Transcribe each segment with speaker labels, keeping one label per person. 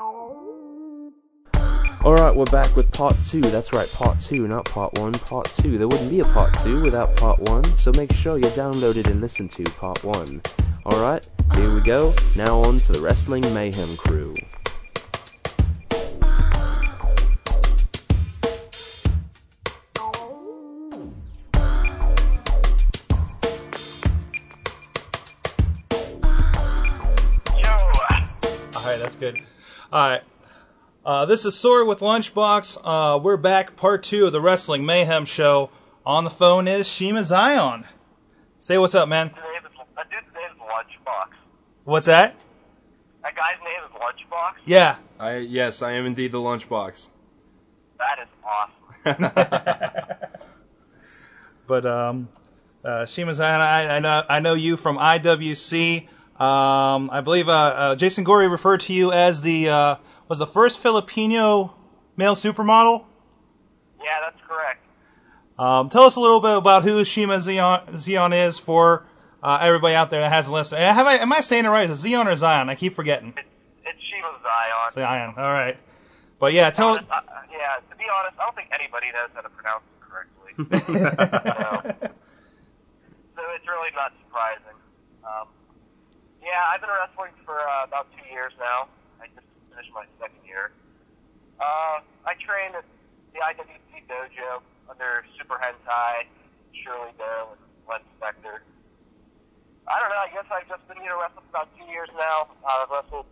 Speaker 1: Alright, we're back with part two. That's right, part two, not part one, part two. There wouldn't be a part two without part one, so make sure you downloaded and listened to part one. Alright, here we go. Now on to the Wrestling Mayhem crew.
Speaker 2: Alright, that's good. Alright. Uh, this is Sword with Lunchbox. Uh, we're back, part two of the Wrestling Mayhem show. On the phone is Shiima Xion. Say what's up, man.
Speaker 3: His name is, dude's name is Lunchbox.
Speaker 2: What's that?
Speaker 3: That guy's name is Lunchbox?
Speaker 2: Yeah.
Speaker 1: I yes, I am indeed the lunchbox.
Speaker 3: That is awesome.
Speaker 2: But um, uh, Shiima Xion, I, I know I know you from IWC. Um, I believe uh, uh, Jason Gory referred to you as the uh, was the first Filipino male supermodel.
Speaker 3: yeah, that's correct.
Speaker 2: Um, tell us a little bit about who Shiima Xion, Zion is for uh, everybody out there that hasn't listened. Uh, Have I, am I saying it right? Is it Zion or Zion? I keep forgetting.
Speaker 3: It's, it's Shiva Zion.
Speaker 2: Zion. All right. But yeah, tell.
Speaker 3: Uh, uh, yeah, to be honest, I don't think anybody knows how to pronounce it correctly. so, so it's really not surprising. Yeah, I've been wrestling for uh, about two years now. I just finished my second year. Uh, I trained at the IWC dojo under Super Hentai, Shirley Doe, and Len Spector. I don't know. I guess I've just been know wrestling for about two years now. Uh, I've wrestled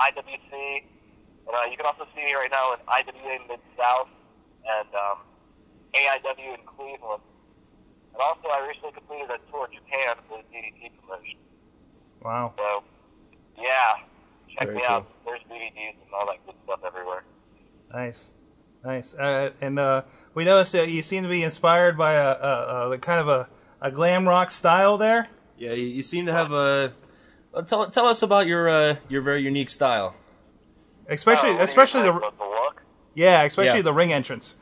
Speaker 3: IWC. And, uh, you can also see me right now in IWA Mid South and um, AIW in Cleveland. And also, I recently completed a tour of Japan for the DDT promotion.
Speaker 2: Wow.
Speaker 3: So, yeah, check
Speaker 1: Very
Speaker 3: me out. There's DVDs and all that good stuff everywhere.
Speaker 2: Nice. Nice. Uh, and uh, we noticed that you seem to be inspired by a, a, a kind of a, a glam rock style there.
Speaker 1: Yeah, you, you seem to have a. Uh, tell tell us about your uh, your very unique style.
Speaker 2: Especially,
Speaker 3: Oh, what do you
Speaker 2: especially the
Speaker 3: the look.
Speaker 2: yeah, especially
Speaker 1: Yeah.
Speaker 2: the ring entrance.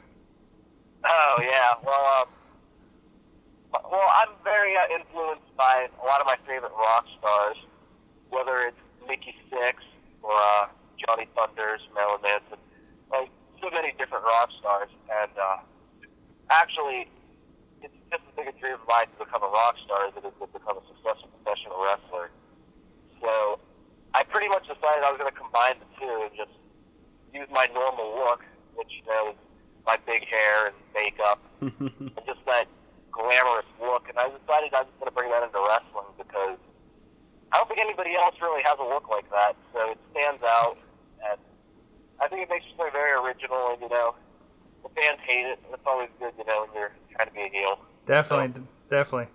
Speaker 3: Oh yeah, well, um, well, I'm very uh, influenced by a lot of my favorite rock stars, whether it's Nikki Sixx or uh, Johnny Thunders, Marilyn Manson, like so many different rock stars. And uh, actually, it's just as big a dream of mine to become a rock star as it is to become a successful professional wrestler. So I pretty much decided I was going to combine the two and just use my normal look, which you know is my big hair and makeup, and just that glamorous look. And I decided I was going to bring that into wrestling because I don't think anybody else really has a look like that. So it stands out, and I think it makes you very original. And you know, the fans hate it, and it's always good, you know, when you're trying to be a heel.
Speaker 2: Definitely, definitely.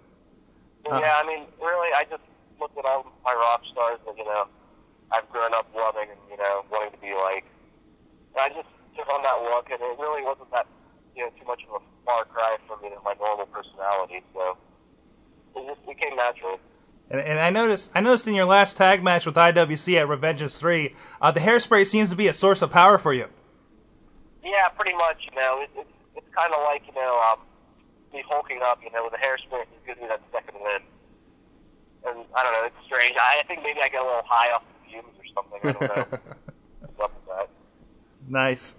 Speaker 2: Uh.
Speaker 3: yeah, I mean, really, I just looked at all my rock stars that you know I've grown up loving and you know wanting to be like. And I just took on that look, and it really wasn't that you know too much of a far cry from you know my normal personality. So it just it came naturally.
Speaker 2: And, and I noticed, I noticed in your last tag match with IWC at Revengeance Three, uh, the hairspray seems to be a source of power for you.
Speaker 3: Yeah, pretty much. You know, it, it's it's kind of like you know um, me hulking up. You know, with a hairspray, it gives me that second wind. And I don't know, it's strange. I, I think maybe I get a little high off the fumes or something. I don't know. What's up with that?
Speaker 2: Nice.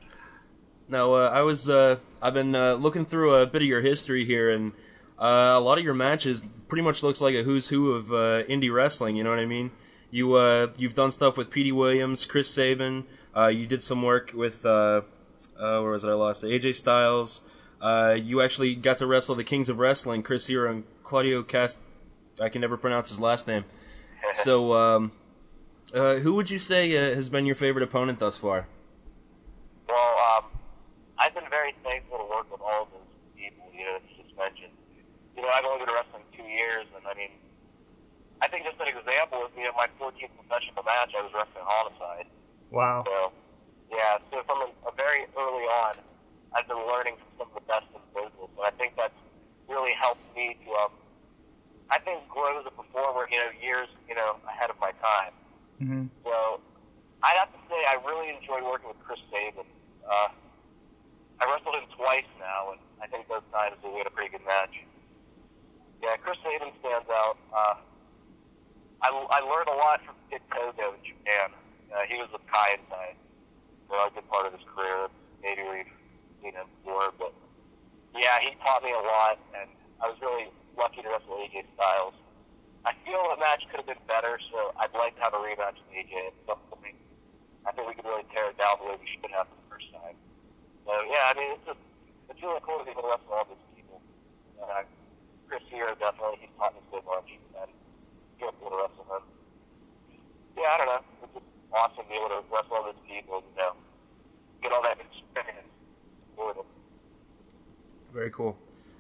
Speaker 1: Now, uh, I was uh, I've been uh, looking through a bit of your history here, and uh, a lot of your matches pretty much looks like a who's who of uh, indie wrestling. You know what I mean? You uh, you've done stuff with Petey Williams, Chris Sabin. Uh, you did some work with uh, uh, where was it? I lost. AJ Styles. Uh, you actually got to wrestle the Kings of Wrestling, Chris Hero and Claudio Cast. I can never pronounce his last name. So, um, uh, who would you say uh, has been your favorite opponent thus far?
Speaker 3: Well, um, I've been very thankful to work with all of those people, you know, that you just mentioned. You know, I've only been wrestling two years, and I mean, I think just an example is, you know, my 14th professional match, I was wrestling Homicide.
Speaker 2: Wow.
Speaker 3: So, yeah, so from a, a very early on, I've been learning from some of the best in the business, and I think that's really helped me to, um, I think, grow as a performer, you know, years, you know, ahead of my time.
Speaker 2: hmm
Speaker 3: So I'd have to say I really enjoy working with Chris Sabin. Uh, I wrestled him twice now, and I think both times we had a pretty good match. Yeah, Chris Sabin stands out. Uh, I, I learned a lot from Dick Togo in Japan. Uh, he was with Kaientai for a good part of his career. Maybe we've seen him before, but yeah, he taught me a lot, and I was really lucky to wrestle AJ Styles. I feel the match could have been better, so I'd like to have a rematch with AJ at some point. I think we could really tear it down the way we should have. So yeah, I mean, it's just, it's really cool to be able to wrestle all these people. And uh, Chris Hero definitely he's taught me so much, and feel cool to wrestle him. Yeah, I don't know. It's just awesome to be able to wrestle all these people, you know, get all that experience. With them.
Speaker 4: Very cool.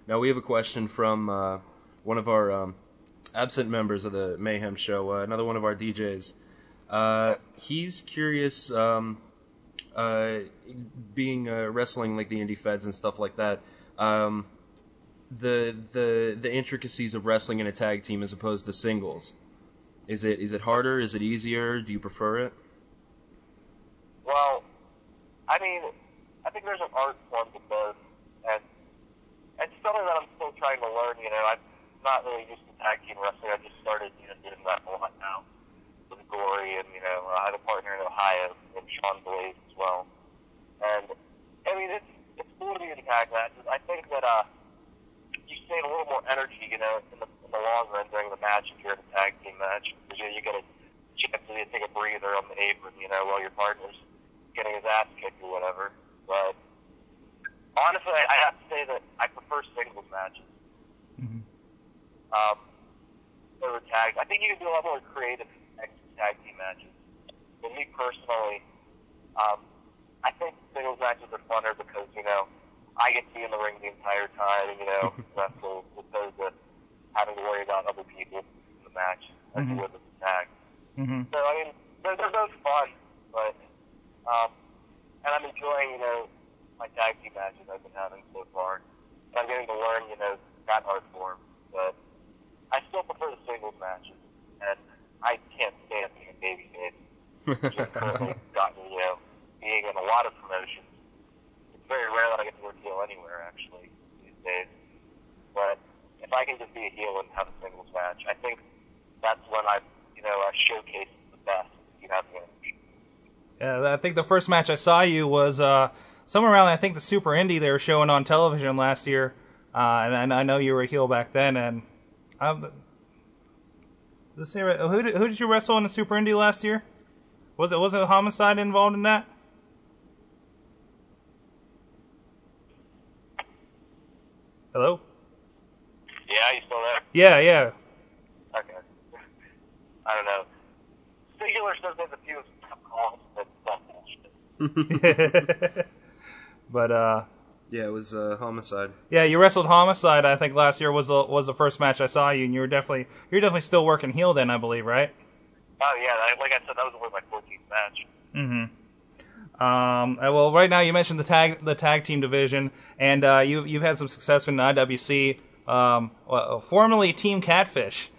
Speaker 4: Now we have a question from uh, one of our um, absent members of the Mayhem Show, uh, another one of our DJs. Uh, he's curious, um, uh, being uh, wrestling like the indie feds and stuff like that. Um, the the the intricacies of wrestling in a tag team as opposed to singles. Is it is it harder? Is it easier? Do you prefer it?
Speaker 3: Well, I mean, I think there's an art form to both, and it's something that I'm still trying to learn. You know, I'm not really used to tag team wrestling. I just started, you know, doing that a lot now with and you know, I have a partner in Ohio named Sean Blaze as well. And I mean, it's it's cool to be in tag matches. I think that uh, you save a little more energy, you know, in the in the long run during the match if you're in a tag team match because you know, you get a chance to take a breather on the apron, you know, while your partner's getting his ass kicked or whatever. But honestly, I, I have to say that I prefer singles matches.
Speaker 2: Mhm.
Speaker 3: Um, over tag. I think you can do a lot more creative tag team matches. For me personally, um, I think singles matches are funner because you know I get to be in the ring the entire time, you know wrestle opposed to having to worry about other people in the match as you
Speaker 2: Mhm.
Speaker 3: would with the tag.
Speaker 2: hmm
Speaker 3: So I mean, they're, they're both fun, but um, and I'm enjoying you know my tag team matches I've been having so far. I'm getting to learn you know that art form, but I still prefer the singles matches, and I can't stand being a babyface. Just currently gotten you know being in a lot of promotions. It's very rare that I get to work heel anywhere actually these days. But if I can just be a heel and have a singles match, I think that's when I you know I showcase the best. You have the.
Speaker 2: Yeah, I think the first match I saw you was uh, somewhere around I think the Super Indy they were showing on television last year, uh, and I know you were a heel back then. And um, this year, who did, who did you wrestle in the Super Indy last year? Was it was it Homicide involved in that? Hello.
Speaker 3: Yeah, you still there?
Speaker 2: Yeah, yeah.
Speaker 3: Okay. I don't know. Singular says there's a few tough calls, but that's
Speaker 2: but uh,
Speaker 4: yeah, it was uh, homicide.
Speaker 2: Yeah, you wrestled Homicide. I think last year was the was the first match I saw you, and you were definitely you're definitely still working heel then, I believe, right?
Speaker 3: Oh yeah, I- like I said, that was only my 14th match.
Speaker 2: Mm-hmm. Um, uh, well, right now you mentioned the tag the tag team division, and uh, you you've had some success in the IWC, um, well, formerly Team Catfish,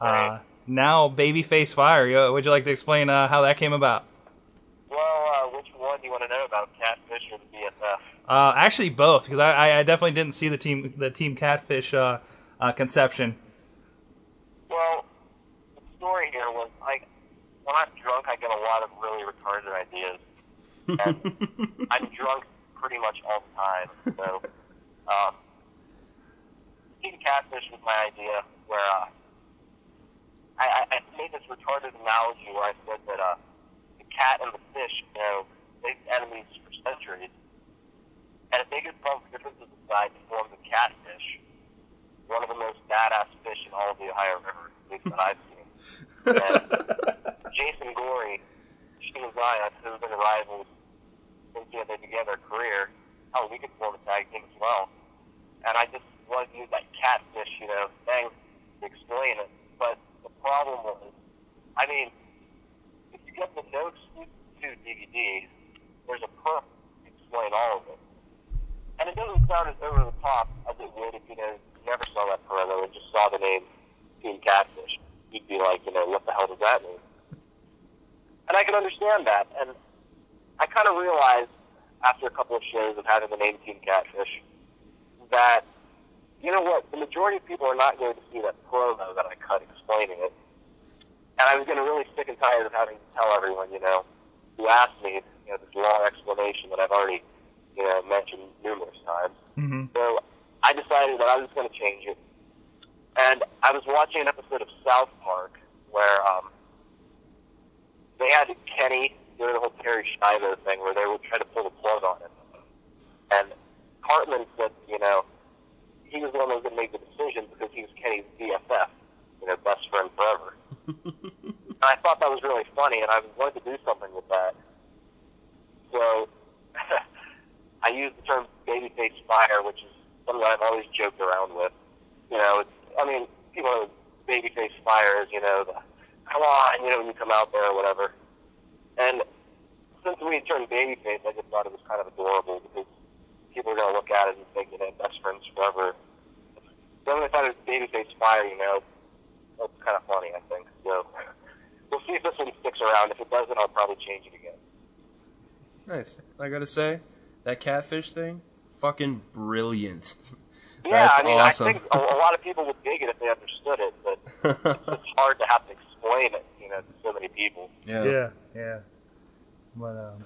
Speaker 2: uh,
Speaker 3: Right.
Speaker 2: now Babyface Fire. You- Would you like to explain uh, how that came about?
Speaker 3: Well, uh, which one do you want to know about, Catfish or the BFF?
Speaker 2: Uh, actually, both, because I, I- I definitely didn't see the team the Team Catfish uh, uh, conception.
Speaker 3: Well, the story here was like when I'm drunk, I get a lot of really retarded ideas, and I'm drunk pretty much all the time. So, um, Team Catfish was my idea, where uh, I, I, I made this retarded analogy where I said that uh, the cat and the fish, you know, they've been enemies for centuries, and could bump differences aside to form the catfish, one of the most badass fish in all of the Ohio River, at least that I've seen. And Jason Gory, Shiima Xion, who've been rivals since you know, they career, hell, we could form a tag team as well. And I just wanted to use that catfish, you know, thing to explain it. But the problem was, I mean, if you get the no exclusive to DVD, there's a to explain all of it. And it doesn't sound as over the top as it would if you know never saw that promo and just saw the name Team Catfish. You'd be like, you know, what the hell does that mean? And I can understand that. And I kind of realized after a couple of shows of having the name Team Catfish that, you know what, the majority of people are not going to see that promo that I cut explaining it. and I was getting really sick and tired of having to tell everyone, you know, who asked me, you know, this long explanation that I've already, you know, mentioned numerous times.
Speaker 2: Mm-hmm.
Speaker 3: So I decided that I was going to change it. And I was watching an episode of South Park where um, they had Kenny doing the whole Terri Schiavo thing where they would try to pull the plug on him. And Cartman said, you know, he was the one that was going to make the decision because he was Kenny's BFF, you know, best friend forever. and I thought that was really funny, and I wanted to do something with that. So I used the term babyface fire, which is something I've always joked around with. You know, it's, I mean, people know babyface fire is, you know, the come on, you know, when you come out there or whatever. And since we turned babyface, I just thought it was kind of adorable because people are going to look at it and think, you know, best friends forever. So when I thought it was babyface fire, you know, that's kind of funny, I think. So we'll see if this one sticks around. If it doesn't, I'll probably change it again.
Speaker 4: Nice. I gotta say, that catfish thing, fucking brilliant.
Speaker 3: Yeah,
Speaker 4: That's
Speaker 3: I mean,
Speaker 4: awesome.
Speaker 3: I think a, a lot of people would dig it if they understood it, but it's hard to have to explain it, you know, to so many people.
Speaker 2: Yeah, yeah. yeah. But um,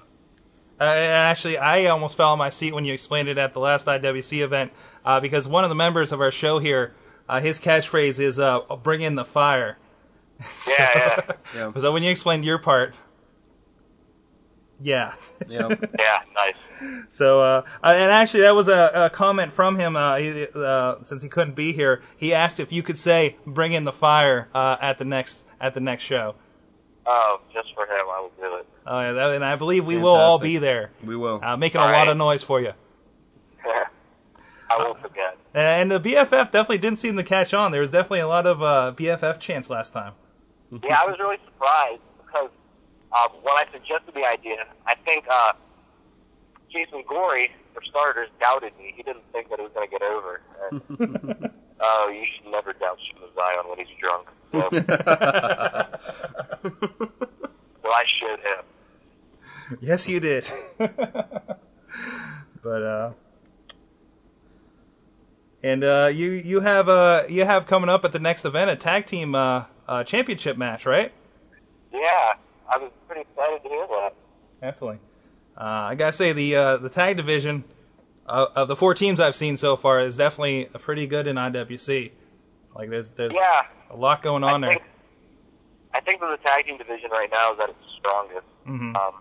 Speaker 2: uh, and actually, I almost fell on my seat when you explained it at the last IWC event uh, because one of the members of our show here, uh, his catchphrase is uh, "Bring in the fire."
Speaker 3: Yeah, yeah,
Speaker 4: Yeah.
Speaker 2: So when you explained your part, yeah.
Speaker 4: Yeah.
Speaker 3: yeah, nice.
Speaker 2: So, uh, uh, and actually, that was a, a comment from him. Uh, he, uh, since he couldn't be here, he asked if you could say "Bring in the fire" uh, at the next at the next show.
Speaker 3: Oh, just for him, I will do it.
Speaker 2: Oh, yeah, that, and I believe we will all be there,
Speaker 4: we will.
Speaker 2: uh, making a
Speaker 3: All
Speaker 2: lot of noise for you.
Speaker 3: I won't forget.
Speaker 2: And the BFF definitely didn't seem to catch on. There was definitely a lot of uh, BFF chants last time.
Speaker 3: Yeah, I was really surprised because uh, when I suggested the idea, I think uh, Jason Gory, for starters, doubted me. He didn't think that it was going to get over. And, oh, you should never doubt Shiima Xion when he's drunk. So, well, I showed him.
Speaker 2: Yes, you did. but uh, and uh, you you have uh you have coming up at the next event a tag team uh, uh championship match, right?
Speaker 3: Yeah, I was pretty excited to hear that.
Speaker 2: Definitely. Uh, I gotta say the uh, the tag division uh, of the four teams I've seen so far is definitely pretty good in IWC. Like there's there's
Speaker 3: Yeah,
Speaker 2: a lot going on
Speaker 3: I
Speaker 2: there.
Speaker 3: think, I think that the tag team division right now is at its strongest.
Speaker 2: Mhm.
Speaker 3: Um,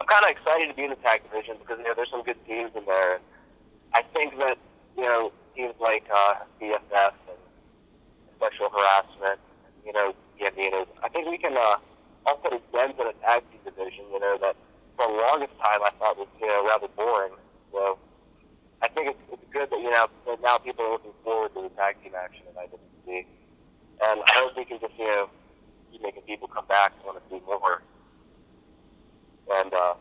Speaker 3: I'm kind of excited to be in the tag division because you know there's some good teams in there. I think that you know teams like uh, BFF and sexual harassment, you know, Gambinos. I think we can uh, all put a dent in a tag team division. You know that for the longest time I thought was you know rather boring. So I think it's, it's good that you know that now people are looking forward to the tag team action in IWC, and I hope we can just you know keep making people come back and want to see more. And uh,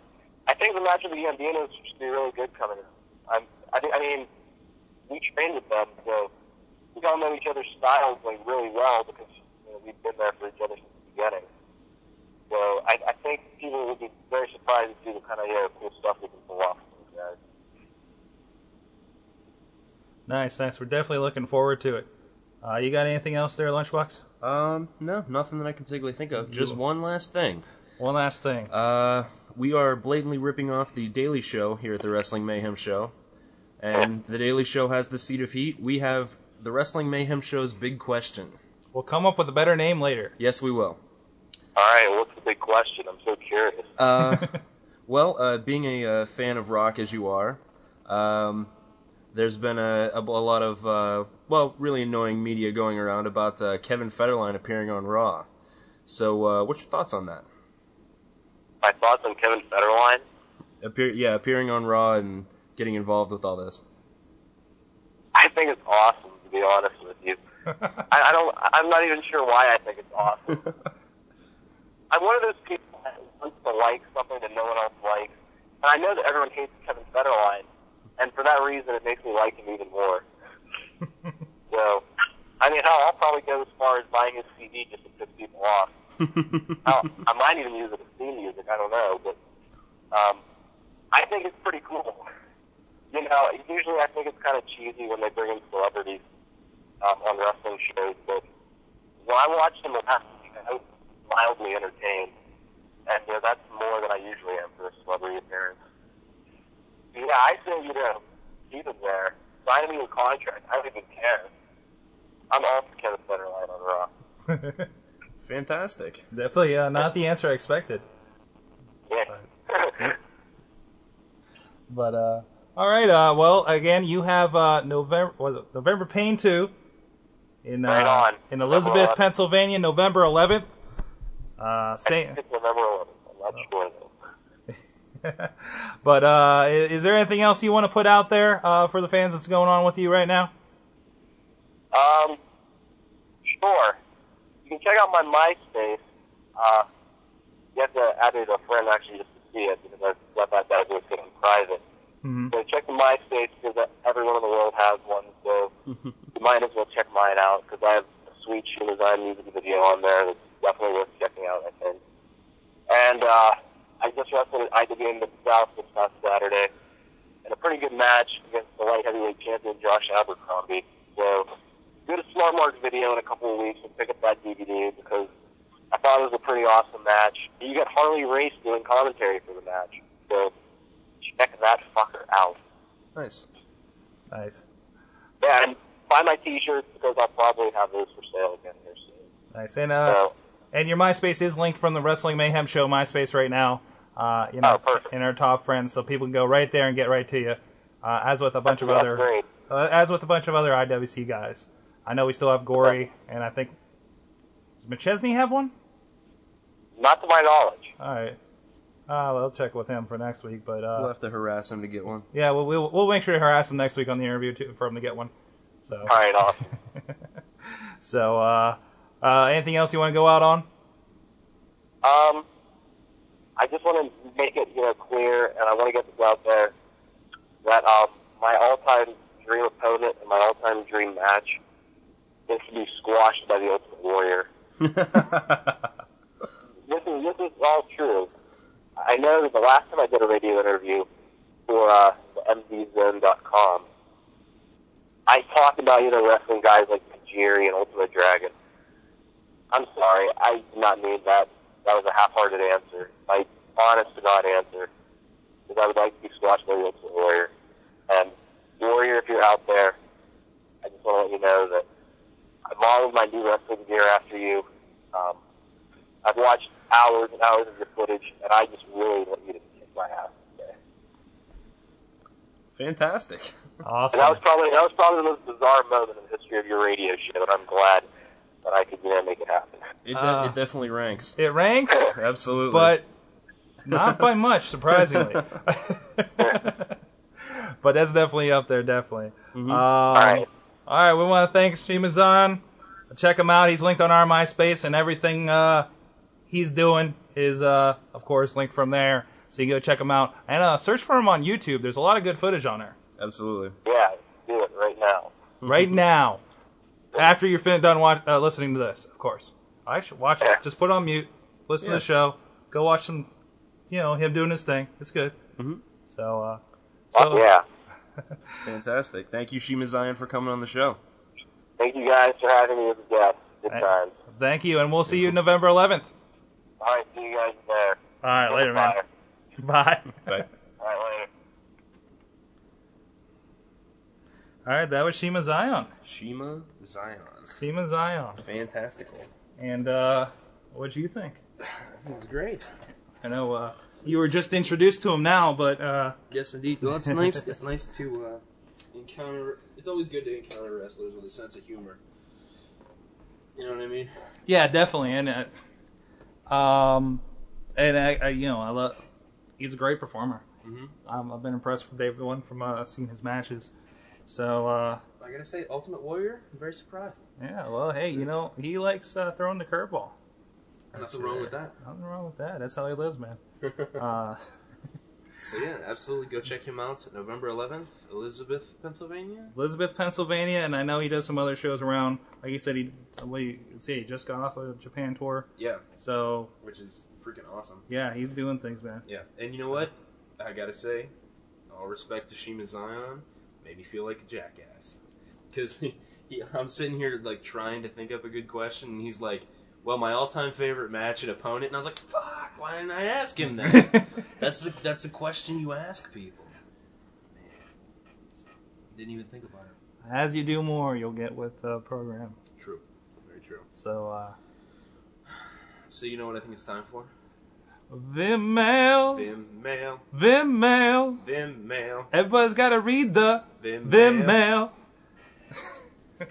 Speaker 3: I think the match with the Gambinos should be really good coming. up. I'm, I mean we trained with them, so we all know each other's styles like really well because you we've been there for each other since the beginning. So I, I think people would be very surprised to see the kind of you know, cool stuff we can pull off from these guys.
Speaker 2: Nice, nice. We're definitely looking forward to it. Uh, you got anything else there, Lunchbox?
Speaker 4: Um, no, nothing that I can particularly think of. Just one last thing.
Speaker 2: One last thing.
Speaker 4: Uh, we are blatantly ripping off the Daily Show here at the Wrestling Mayhem Show. And the Daily Show has the seat of heat. We have the Wrestling Mayhem Show's big question.
Speaker 2: We'll come up with a better name later.
Speaker 4: Yes, we will.
Speaker 3: All right, what's the big question? I'm so curious.
Speaker 4: Uh, well, uh, being a uh, fan of rock as you are, um, there's been a, a, a lot of, uh, well, really annoying media going around about uh, Kevin Federline appearing on Raw. So, uh, what's your thoughts on that?
Speaker 3: My thoughts on Kevin Federline?
Speaker 4: Appear, yeah, appearing on Raw and getting involved with all this.
Speaker 3: I think it's awesome, to be honest with you. I, I don't. I'm not even sure why I think it's awesome. I'm one of those people that wants to like something that no one else likes, and I know that everyone hates Kevin Federline, and for that reason, it makes me like him even more. so, I mean, hell, I'll probably go as far as buying his CD just to piss people off. I might even use it as theme music. I don't know, but um, I think it's pretty cool. You know, usually I think it's kind of cheesy when they bring in celebrities um, on wrestling shows, but when I watched him last week, I was mildly entertained, and you know, that's more than I usually am for a celebrity appearance. Yeah, I say you know, keep him there. Sign him a contract. I don't even care. I'm all for Kevin Federline on Raw.
Speaker 4: Fantastic.
Speaker 2: Definitely uh, not the answer I expected.
Speaker 3: Yeah.
Speaker 2: But uh, all right. Uh, well, again, you have uh, November was November Pain two in uh,
Speaker 3: Right on.
Speaker 2: in Elizabeth, Pennsylvania, November eleventh. Uh, same.
Speaker 3: it's November 11th. I'm not sure
Speaker 2: but uh, is there anything else you want to put out there uh, for the fans that's going on with you right now?
Speaker 3: Um, sure. You can check out my MySpace. Uh, you have to add it to a friend actually just to see it because I let that guy do it in private.
Speaker 2: Mhm.
Speaker 3: So check the MySpace because everyone in the world has one. So you might as well check mine out because I have a sweet shoe design music video on there that's definitely worth checking out. I think. And uh, I just wrestled at IWA Mid South this past Saturday in a pretty good match against the light heavyweight champion Josh Abercrombie. So do the Smart Marks video in a couple of weeks and pick up that DVD because I thought it was a pretty awesome match. You got Harley Race doing commentary for the match. So check that fucker out.
Speaker 4: Nice.
Speaker 2: Nice,
Speaker 3: Yeah, and buy my t-shirts because I'll probably have those for sale again here soon.
Speaker 2: nice. And uh,
Speaker 3: So,
Speaker 2: and your MySpace is linked from the Wrestling Mayhem Show MySpace right now. Uh, you know,
Speaker 3: Oh,
Speaker 2: in our top friends, so people can go right there and get right to you. Uh, as with a bunch of other, uh, as with a bunch of other IWC guys. I know we still have Gory, and I think does McChesney have one?
Speaker 3: Not to my knowledge.
Speaker 2: All right. Uh, well, I'll check with him for next week, but uh,
Speaker 4: We'll have to harass him to get one.
Speaker 2: yeah, we'll, we'll we'll make sure to harass him next week on the interview too, for him to get one. So,
Speaker 3: All right, awesome.
Speaker 2: so uh, uh, anything else you want to go out on?
Speaker 3: Um, I just want to make it, you know, clear, and I want to get this out there that um, my all-time dream opponent and my all-time dream match is to be squashed by the Ultimate Warrior. This is this is all true. I know that the last time I did a radio interview for uh, MDZone.com, I talked about you know wrestling guys like Tajiri and Ultimate Dragon. I'm sorry, I did not mean that. That was a half-hearted answer. My honest to God answer is I would like to be squashed by the Ultimate Warrior. And Warrior, if you're out there, I just want to let you know that I modeled my new wrestling gear after you. Um, I've watched hours and hours of your footage, and I just really want you to kick my ass today.
Speaker 4: Fantastic.
Speaker 2: Awesome.
Speaker 3: And that was probably that was probably the most bizarre moment in the history of your radio show, and I'm glad that I could you know make it happen.
Speaker 4: It, de-
Speaker 2: Uh,
Speaker 4: it definitely ranks.
Speaker 2: it ranks,
Speaker 4: Absolutely.
Speaker 2: but not by much, surprisingly. but that's definitely up there, definitely. Um,
Speaker 3: All right,
Speaker 2: All right, we want to thank Shimazan. Check him out. He's linked on our MySpace, and everything uh, he's doing is, uh, of course, linked from there. So you can go check him out and uh, search for him on YouTube. There's a lot of good footage on there
Speaker 4: Absolutely.
Speaker 3: yeah, do it right now.
Speaker 2: right now. After you're fin- done watch- uh, listening to this, of course. I should watch it. Just put it on mute. Listen to
Speaker 4: Yeah.
Speaker 2: the show. Go watch some, you know, him doing his thing. It's good.
Speaker 4: Mhm.
Speaker 2: So, uh, so
Speaker 3: yeah.
Speaker 4: Fantastic. Thank you, Shiima Xion, for coming on the show.
Speaker 3: Thank you guys for having me as a guest. Good
Speaker 2: Hey.
Speaker 3: times.
Speaker 2: thank you, and we'll see you November 11th.
Speaker 3: All right, see you guys there.
Speaker 2: All right, later, man.
Speaker 3: Bye.
Speaker 2: Bye.
Speaker 4: Bye.
Speaker 3: All right, later.
Speaker 2: All right, that was Shiima Xion.
Speaker 4: Shiima Xion.
Speaker 2: Shiima Xion.
Speaker 4: Fantastical.
Speaker 2: And uh, what'd you think?
Speaker 4: it was great.
Speaker 2: I know uh, you were just introduced to him now, but uh,
Speaker 4: Yes, indeed. Well, it's nice. It's nice to uh, encounter. It's always good to encounter wrestlers with a sense of humor. You know what I mean?
Speaker 2: yeah, definitely. And uh, um, and I, I, you know, I love. He's a great performer.
Speaker 4: Mhm.
Speaker 2: Um, I've been impressed with David One from uh, seeing his matches. So uh,
Speaker 4: I gotta say, Ultimate Warrior. I'm very surprised.
Speaker 2: yeah, well, hey, you know, he likes uh, throwing the curveball.
Speaker 4: Nothing wrong with that.
Speaker 2: Nothing wrong with that. That's how he lives, man. Uh,
Speaker 4: So yeah, absolutely go check him out. November 11th, Elizabeth, Pennsylvania.
Speaker 2: Elizabeth, Pennsylvania, and I know he does some other shows around. Like you said, he you see, he just got off a Japan tour,
Speaker 4: Yeah,
Speaker 2: so
Speaker 4: which is freaking awesome.
Speaker 2: yeah, he's doing things, man.
Speaker 4: Yeah, and you know what? I gotta say, all respect to Shiima Xion, made me feel like a jackass. Because
Speaker 1: he, I'm sitting here like trying to think up a good question, and he's like, "Well, my all-time favorite match and opponent," and I was like, "Fuck! Why didn't I ask him that?" that's the, that's a question you ask people. Man, didn't even think about it.
Speaker 2: As you do more, you'll get with the program.
Speaker 1: True, very true.
Speaker 2: So, uh,
Speaker 1: So you know what I think it's time for?
Speaker 2: Vim mail,
Speaker 1: Vim mail,
Speaker 2: Vim mail.
Speaker 1: Vim mail,
Speaker 2: Everybody's got to read the
Speaker 1: Vim,
Speaker 2: Vim
Speaker 1: mail.
Speaker 2: mail.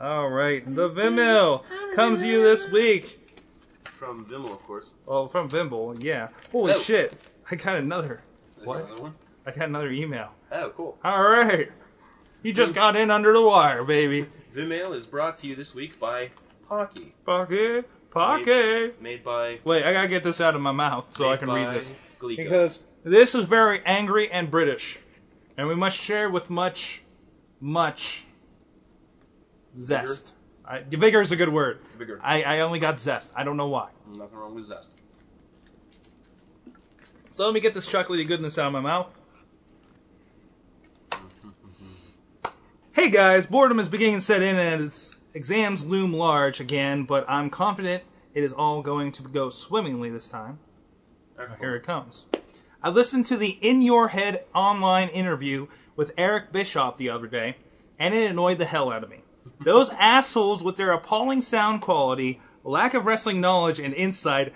Speaker 2: All right, the Vim mail comes to you this week.
Speaker 1: From Vimmel, of course.
Speaker 2: Oh, from Vimble, yeah. Holy
Speaker 1: Oh.
Speaker 2: shit! I got another.
Speaker 1: There's
Speaker 2: What?
Speaker 1: Another one?
Speaker 2: I got another email.
Speaker 1: Oh, cool.
Speaker 2: All right, you just got in under the wire, baby.
Speaker 1: Vimmail is brought to you this week by Pocky,
Speaker 2: Pocket, pocket.
Speaker 1: made by
Speaker 2: Wait, I gotta get this out of my mouth so I
Speaker 1: made
Speaker 2: can
Speaker 1: by
Speaker 2: read this.
Speaker 1: Glico.
Speaker 2: Because this is very angry and British, and we must share with much, much zest. I, vigor is a good word.
Speaker 1: Vigor.
Speaker 2: I, I only got zest. I don't know why.
Speaker 1: Nothing wrong with zest.
Speaker 2: So let me get this chocolatey goodness out of my mouth. Hey guys, boredom is beginning to set in and its exams loom large again, but I'm confident it is all going to go swimmingly this time. Here it comes. I listened to the In Your Head online interview with Eric Bischoff the other day, and it annoyed the hell out of me. Those assholes with their appalling sound quality, lack of wrestling knowledge, and insight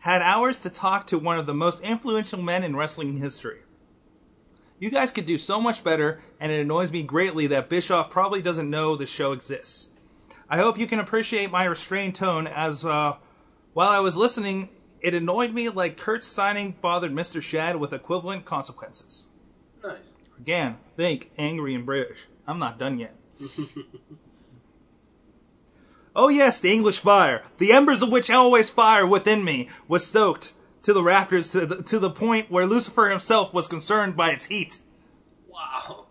Speaker 2: had hours to talk to one of the most influential men in wrestling history. You guys could do so much better, and it annoys me greatly that Bischoff probably doesn't know the show exists. I hope you can appreciate my restrained tone as, uh, while I was listening, it annoyed me like Kurt's signing bothered Mr. Shad with equivalent consequences.
Speaker 1: Nice.
Speaker 2: Again, think angry and British. I'm not done yet. oh yes, the English fire, the embers of which always fire within me, was stoked to the rafters to the, to the point where Lucifer himself was concerned by its heat.
Speaker 1: Wow.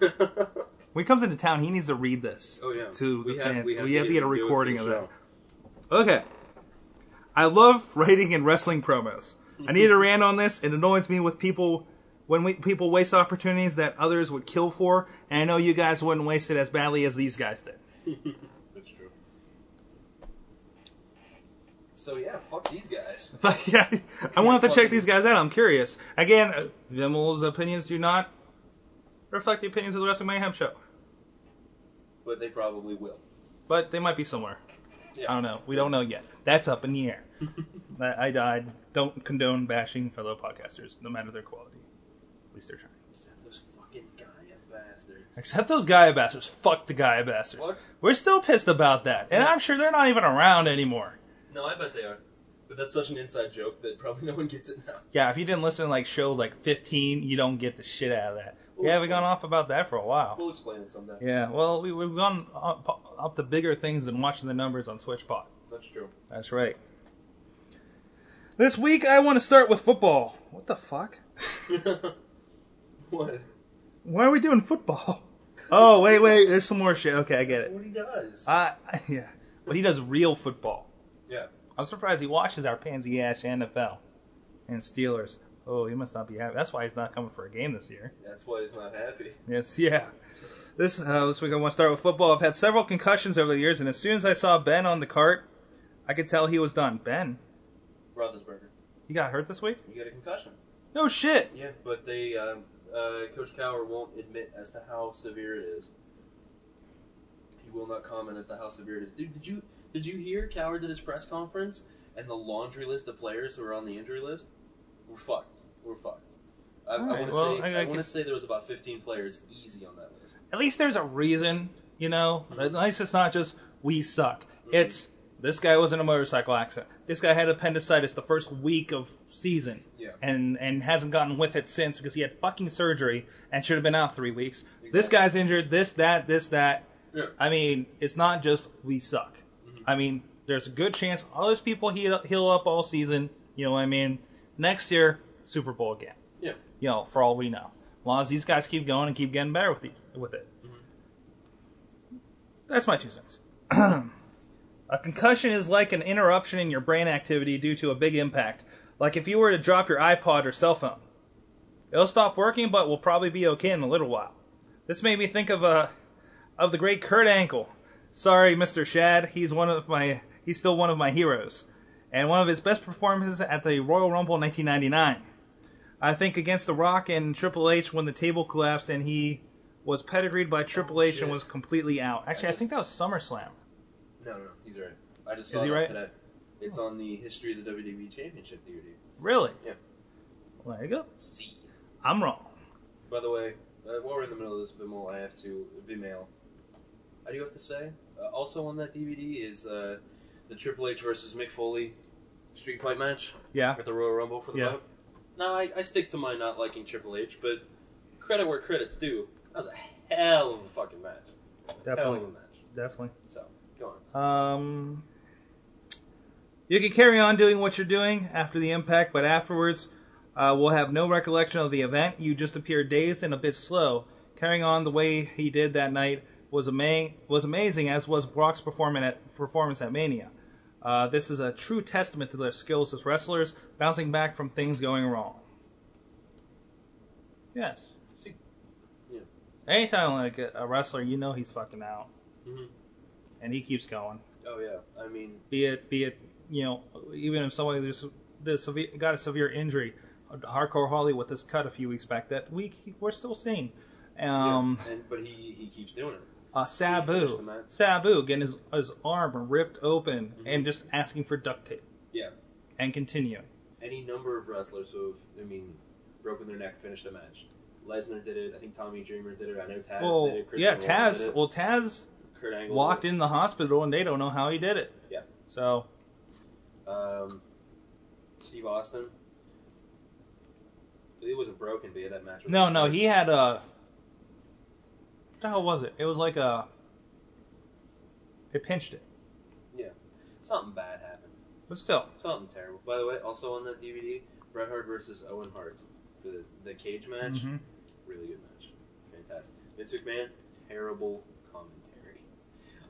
Speaker 2: When he comes into town, he needs to read this
Speaker 1: Oh yeah.
Speaker 2: to the
Speaker 1: we have,
Speaker 2: fans.
Speaker 1: we have,
Speaker 2: we have to get a
Speaker 1: do it for
Speaker 2: recording of that. Okay. I love writing and wrestling promos. I need to rant on this. It annoys me with people when we, people waste opportunities that others would kill for, and I know you guys wouldn't waste it as badly as these guys did.
Speaker 1: That's true. So yeah, fuck these guys.
Speaker 2: But yeah, I want to check these guys out. I'm curious. Again, uh, Vimmel's opinions do not reflect the opinions of the Wrestling Mayhem show,
Speaker 1: But they probably will.
Speaker 2: but they might be somewhere.
Speaker 1: Yeah.
Speaker 2: I don't know. We don't know yet. That's up in the air. I, I, I don't condone bashing fellow podcasters, no matter their quality. Least they're trying.
Speaker 1: Except those fucking Gaia bastards.
Speaker 2: Except those Gaia bastards. Fuck the Gaia bastards.
Speaker 1: What?
Speaker 2: We're still pissed about that, and I'm sure they're not even around anymore.
Speaker 1: No, I bet they are. But that's such an inside joke that probably no one gets it now.
Speaker 2: Yeah, if you didn't listen to like show like 15, you don't get the shit out of that. Yeah, we've gone off about that for a while.
Speaker 1: We'll explain it someday.
Speaker 2: Yeah, well, we, we've gone up, up to bigger things than watching the numbers on SwitchPod.
Speaker 1: That's true.
Speaker 2: That's right. This week, I want to start with football. What the fuck?
Speaker 1: what?
Speaker 2: Why are we doing football? Oh, wait, wait. There's some more shit. Okay, I get
Speaker 1: That's
Speaker 2: it.
Speaker 1: what he does.
Speaker 2: Uh, yeah. But he does real football.
Speaker 1: yeah.
Speaker 2: I'm surprised he watches our pansy ass NFL and Steelers. Oh, he must not be happy. That's why he's not coming for a game this year.
Speaker 1: That's why he's not happy.
Speaker 2: Yes, yeah. This uh, this week I want to start with football. I've had several concussions over the years, and as soon as I saw Ben on the cart, I could tell he was done. Ben,
Speaker 1: Roethlisberger.
Speaker 2: you got hurt this week?
Speaker 1: You got a concussion.
Speaker 2: No shit.
Speaker 1: Yeah, but they, um, uh, Coach Cowher won't admit as to how severe it is. He will not comment as to how severe it is. Dude, did you did you hear Cowher did his press conference and the laundry list of players who are on the injury list? We're fucked. We're fucked. I, I want to
Speaker 2: well,
Speaker 1: say
Speaker 2: I-
Speaker 1: I,
Speaker 2: I
Speaker 1: want to say there was about 15 players easy on that list.
Speaker 2: At least there's a reason, you know. At least it's not just we suck. It's this guy was in a motorcycle accident. This guy had appendicitis the first week of season.
Speaker 1: Yeah.
Speaker 2: And and hasn't gotten with it since because he had fucking surgery and should have been out three weeks. This guy's injured. This that this that.
Speaker 1: Yeah.
Speaker 2: I mean, it's not just we suck. Mm-hmm. I mean, there's a good chance all those people heal, heal up all season. You know what I mean? Next year, Super Bowl again.
Speaker 1: Yeah.
Speaker 2: You know, for all we know, as long as these guys keep going and keep getting better with the, with it. Mm-hmm. That's my two cents. a concussion is like an interruption in your brain activity due to a big impact, like if you were to drop your iPod or cell phone. It'll stop working, but will probably be okay in a little while. This made me think of uh, of the great Kurt Angle. Sorry, Mr. Shad. He's one of my he's still one of my heroes, and one of his best performances at the Royal Rumble 1999. I think against The Rock and Triple H when the table collapsed and he was pedigreed by Triple H and was completely out. Actually, I,
Speaker 1: just-
Speaker 2: think that was SummerSlam.
Speaker 1: No, no, he's right. I just
Speaker 2: Is
Speaker 1: saw
Speaker 2: he
Speaker 1: that
Speaker 2: right?
Speaker 1: today. It's on the history of the WWE Championship DVD.
Speaker 2: Really?
Speaker 1: Yeah.
Speaker 2: Well, there you go.
Speaker 1: See.
Speaker 2: I'm wrong.
Speaker 1: By the way, uh, while we're in the middle of this Vimel, I have to Vimeo. I do have to say, uh, also on that DVD is uh, the Triple H versus Mick Foley street fight match
Speaker 2: Yeah.
Speaker 1: at the Royal Rumble for the
Speaker 2: Yeah.
Speaker 1: vote. No, I, I stick to my not liking Triple H, but credit where credit's due. That was a hell of a fucking match. Hell of
Speaker 2: Definitely.
Speaker 1: a match.
Speaker 2: Definitely.
Speaker 1: So, go on.
Speaker 2: Um, you can carry on doing what you're doing after the impact, but afterwards, uh, we'll have no recollection of the event. You just appear dazed and a bit slow. Carrying on the way he did that night was ama- was amazing, as was Brock's performance at, performance at Mania. Uh, this is a true testament to their skills as wrestlers, bouncing back from things going wrong. Yes.
Speaker 1: See. Yeah.
Speaker 2: Anytime like a, wrestler, you know he's fucking out,
Speaker 1: Mhm.
Speaker 2: And he keeps going.
Speaker 1: Oh yeah. I mean,
Speaker 2: be it be it you know even if somebody just the severe, got a severe injury hardcore holly with this cut a few weeks back that we we're still seeing um
Speaker 1: yeah. And, but he he keeps doing it.
Speaker 2: uh, sabu sabu getting his, his arm ripped open
Speaker 1: Mhm.
Speaker 2: and just asking for duct tape
Speaker 1: Yeah.
Speaker 2: and continue
Speaker 1: any number of wrestlers who have, I mean, broken their neck, finished a match. Lesnar did it. I think Tommy Dreamer did it. I know Taz
Speaker 2: well
Speaker 1: did it. Chris
Speaker 2: yeah taz
Speaker 1: it.
Speaker 2: well taz
Speaker 1: Kurt Angle
Speaker 2: walked in the hospital and they don't know how he did it
Speaker 1: Yeah.
Speaker 2: so.
Speaker 1: Um, Steve Austin. It wasn't broken, but he had that match.
Speaker 2: no no he had a what the hell was it it was like a it pinched it
Speaker 1: Yeah. Something bad happened.
Speaker 2: but still
Speaker 1: Something terrible. By the way, also on that DVD, Bret Hart versus Owen Hart for the, the cage match.
Speaker 2: Mhm.
Speaker 1: Really good match. Fantastic. Vince McMahon, terrible commentary.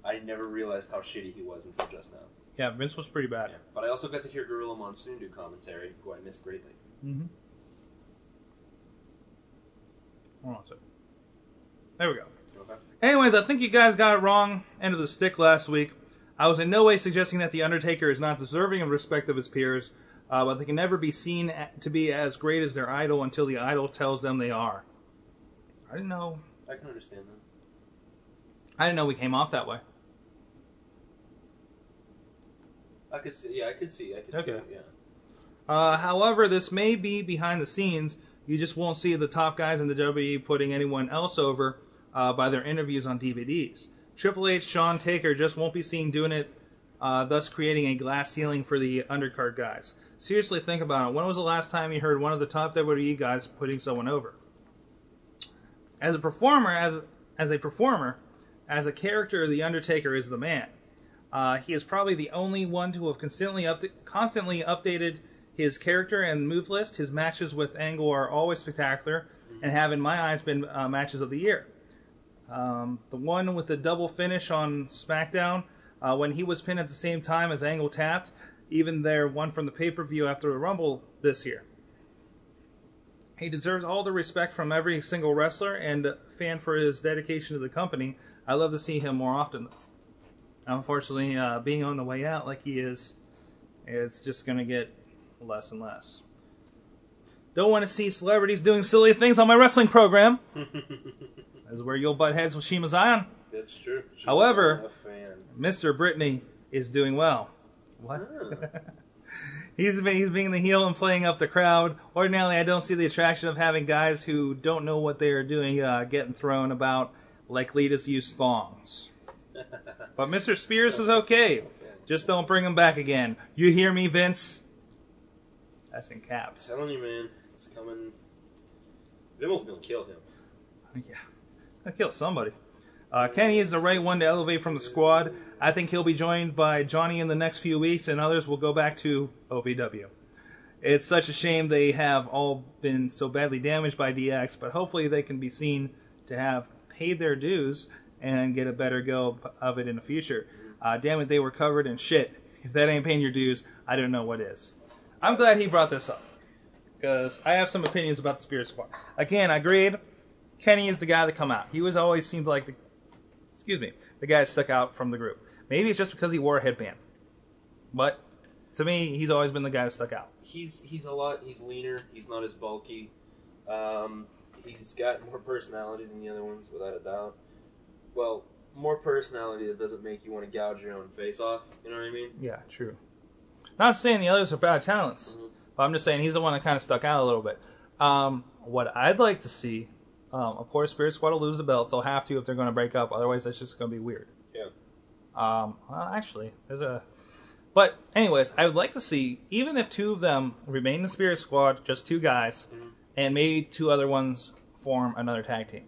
Speaker 1: I never realized how shitty he was until just now.
Speaker 2: Yeah, Vince was pretty bad.
Speaker 1: Yeah. But I also got to hear Gorilla Monsoon do commentary, who I missed greatly.
Speaker 2: Mm-hmm. Hold on a second. There we go.
Speaker 1: Okay.
Speaker 2: Anyways, I think you guys got it wrong. End of the stick last week. I was in no way suggesting that the Undertaker is not deserving of respect of his peers, uh, but they can never be seen to be as great as their idol until the idol tells them they are. I didn't know.
Speaker 1: I can understand that.
Speaker 2: I didn't know we came off that way.
Speaker 1: I could see. Yeah, I could see. I could see.
Speaker 2: Okay.
Speaker 1: it, Yeah.
Speaker 2: Uh, however, this may be behind the scenes. You just won't see the top guys in the WWE putting anyone else over uh, by their interviews on DVDs. Triple H, Sean Taker just won't be seen doing it, uh, thus creating a glass ceiling for the undercard guys. Seriously, think about it. When was the last time you heard one of the top WWE guys putting someone over? As a performer, as as a performer, as a character, the Undertaker is the man. Uh, he is probably the only one to have constantly up- constantly updated his character and move list. His matches with Angle are always spectacular and have, in my eyes, been uh, matches of the year. Um, the one with the double finish on SmackDown uh, when he was pinned at the same time as Angle tapped, even their one from the pay per view after the Rumble this year. He deserves all the respect from every single wrestler and fan for his dedication to the company. I love to see him more often. Unfortunately, uh, being on the way out like he is, it's just going to get less and less. Don't want to see celebrities doing silly things on my wrestling program. This is where you'll butt heads with Shiima Xion.
Speaker 1: That's true.
Speaker 2: However-. Mr. Britney is doing well. What?
Speaker 1: Ah.
Speaker 2: he's been, he's being the heel and playing up the crowd. Ordinarily, I don't see the attraction of having guys who don't know what they are doing uh, getting thrown about like Lita's use thongs. But Mr. Spears is okay. Just don't bring him back again. You hear me, Vince? That's in caps.
Speaker 1: telling you, man, it's coming. Vimmel's gonna kill him.
Speaker 2: Yeah, I kill somebody. Uh, Kenny is the right one to elevate from the squad. I think he'll be joined by Johnny in the next few weeks, and others will go back to OVW. It's such a shame they have all been so badly damaged by DX, but hopefully they can be seen to have paid their dues and get a better go of it in the future. Uh, damn it, they were covered in shit. If that ain't paying your dues, I don't know what is. I'm glad he brought this up because I have some opinions about the Spirit Squad. Again, I agreed. Kenny is the guy that come out. He was always seemed like the, excuse me, the guy that stuck out from the group. Maybe it's just because he wore a headband, but to me, he's always been the guy that stuck out.
Speaker 1: He's he's a lot. He's leaner. He's not as bulky. Um, he's got more personality than the other ones, without a doubt. Well, more personality that doesn't make you want to gouge your own face off. You know what I mean?
Speaker 2: Yeah, true. Not saying the others are bad talents,
Speaker 1: Mhm.
Speaker 2: but I'm just saying he's the one that kind of stuck out a little bit. Um, what I'd like to see, um, of course, Spirit Squad will lose the belts. They'll have to if they're going to break up. Otherwise, that's just going to be weird.
Speaker 1: Yeah.
Speaker 2: Um, well, actually, there's a. But anyways, I would like to see even if two of them remain the Spirit Squad, just two guys,
Speaker 1: Mhm.
Speaker 2: and maybe two other ones form another tag team.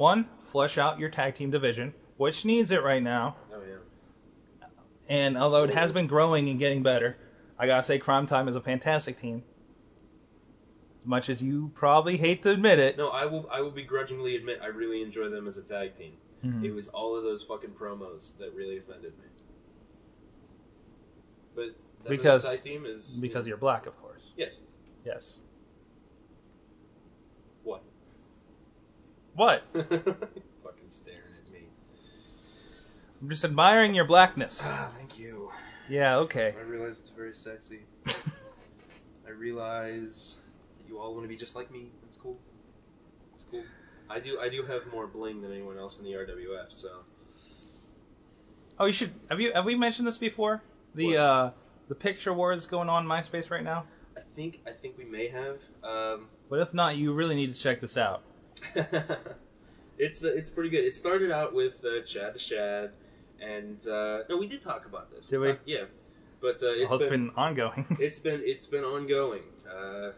Speaker 2: One, flesh out your tag team division, which needs it right now.
Speaker 1: Oh yeah.
Speaker 2: And although it has been growing and getting better, I gotta say, Cryme Tyme is a fantastic team. As much as you probably hate to admit it,
Speaker 1: No, I will. I will begrudgingly admit I really enjoy them as a tag team.
Speaker 2: Mhm.
Speaker 1: It was all of those fucking promos that really offended me. But them as a
Speaker 2: Because-
Speaker 1: tag team is
Speaker 2: because you're black, of course.
Speaker 1: yes.
Speaker 2: Yes.
Speaker 1: What?
Speaker 2: What?
Speaker 1: fucking staring at me.
Speaker 2: I'm just admiring your blackness.
Speaker 1: Ah, thank you.
Speaker 2: Yeah. Okay.
Speaker 1: I realize it's very sexy. I realize that you all want to be just like me. That's cool. It's cool. I do. I do have more bling than anyone else in the RWF. So
Speaker 2: Oh, you should. Have you? Have we mentioned this before? The
Speaker 1: What?
Speaker 2: uh, the picture war that's going on in MySpace right now.
Speaker 1: I think. I think we may have. Um,
Speaker 2: But if not, you really need to check this out.
Speaker 1: it's uh, it's pretty good. It started out with uh, Chad the Shad, and uh, no, we did talk about this.
Speaker 2: Did we?
Speaker 1: talked- yeah, but uh, it's
Speaker 2: Well, it's
Speaker 1: been,
Speaker 2: been ongoing.
Speaker 1: it's been it's been ongoing. Uh, a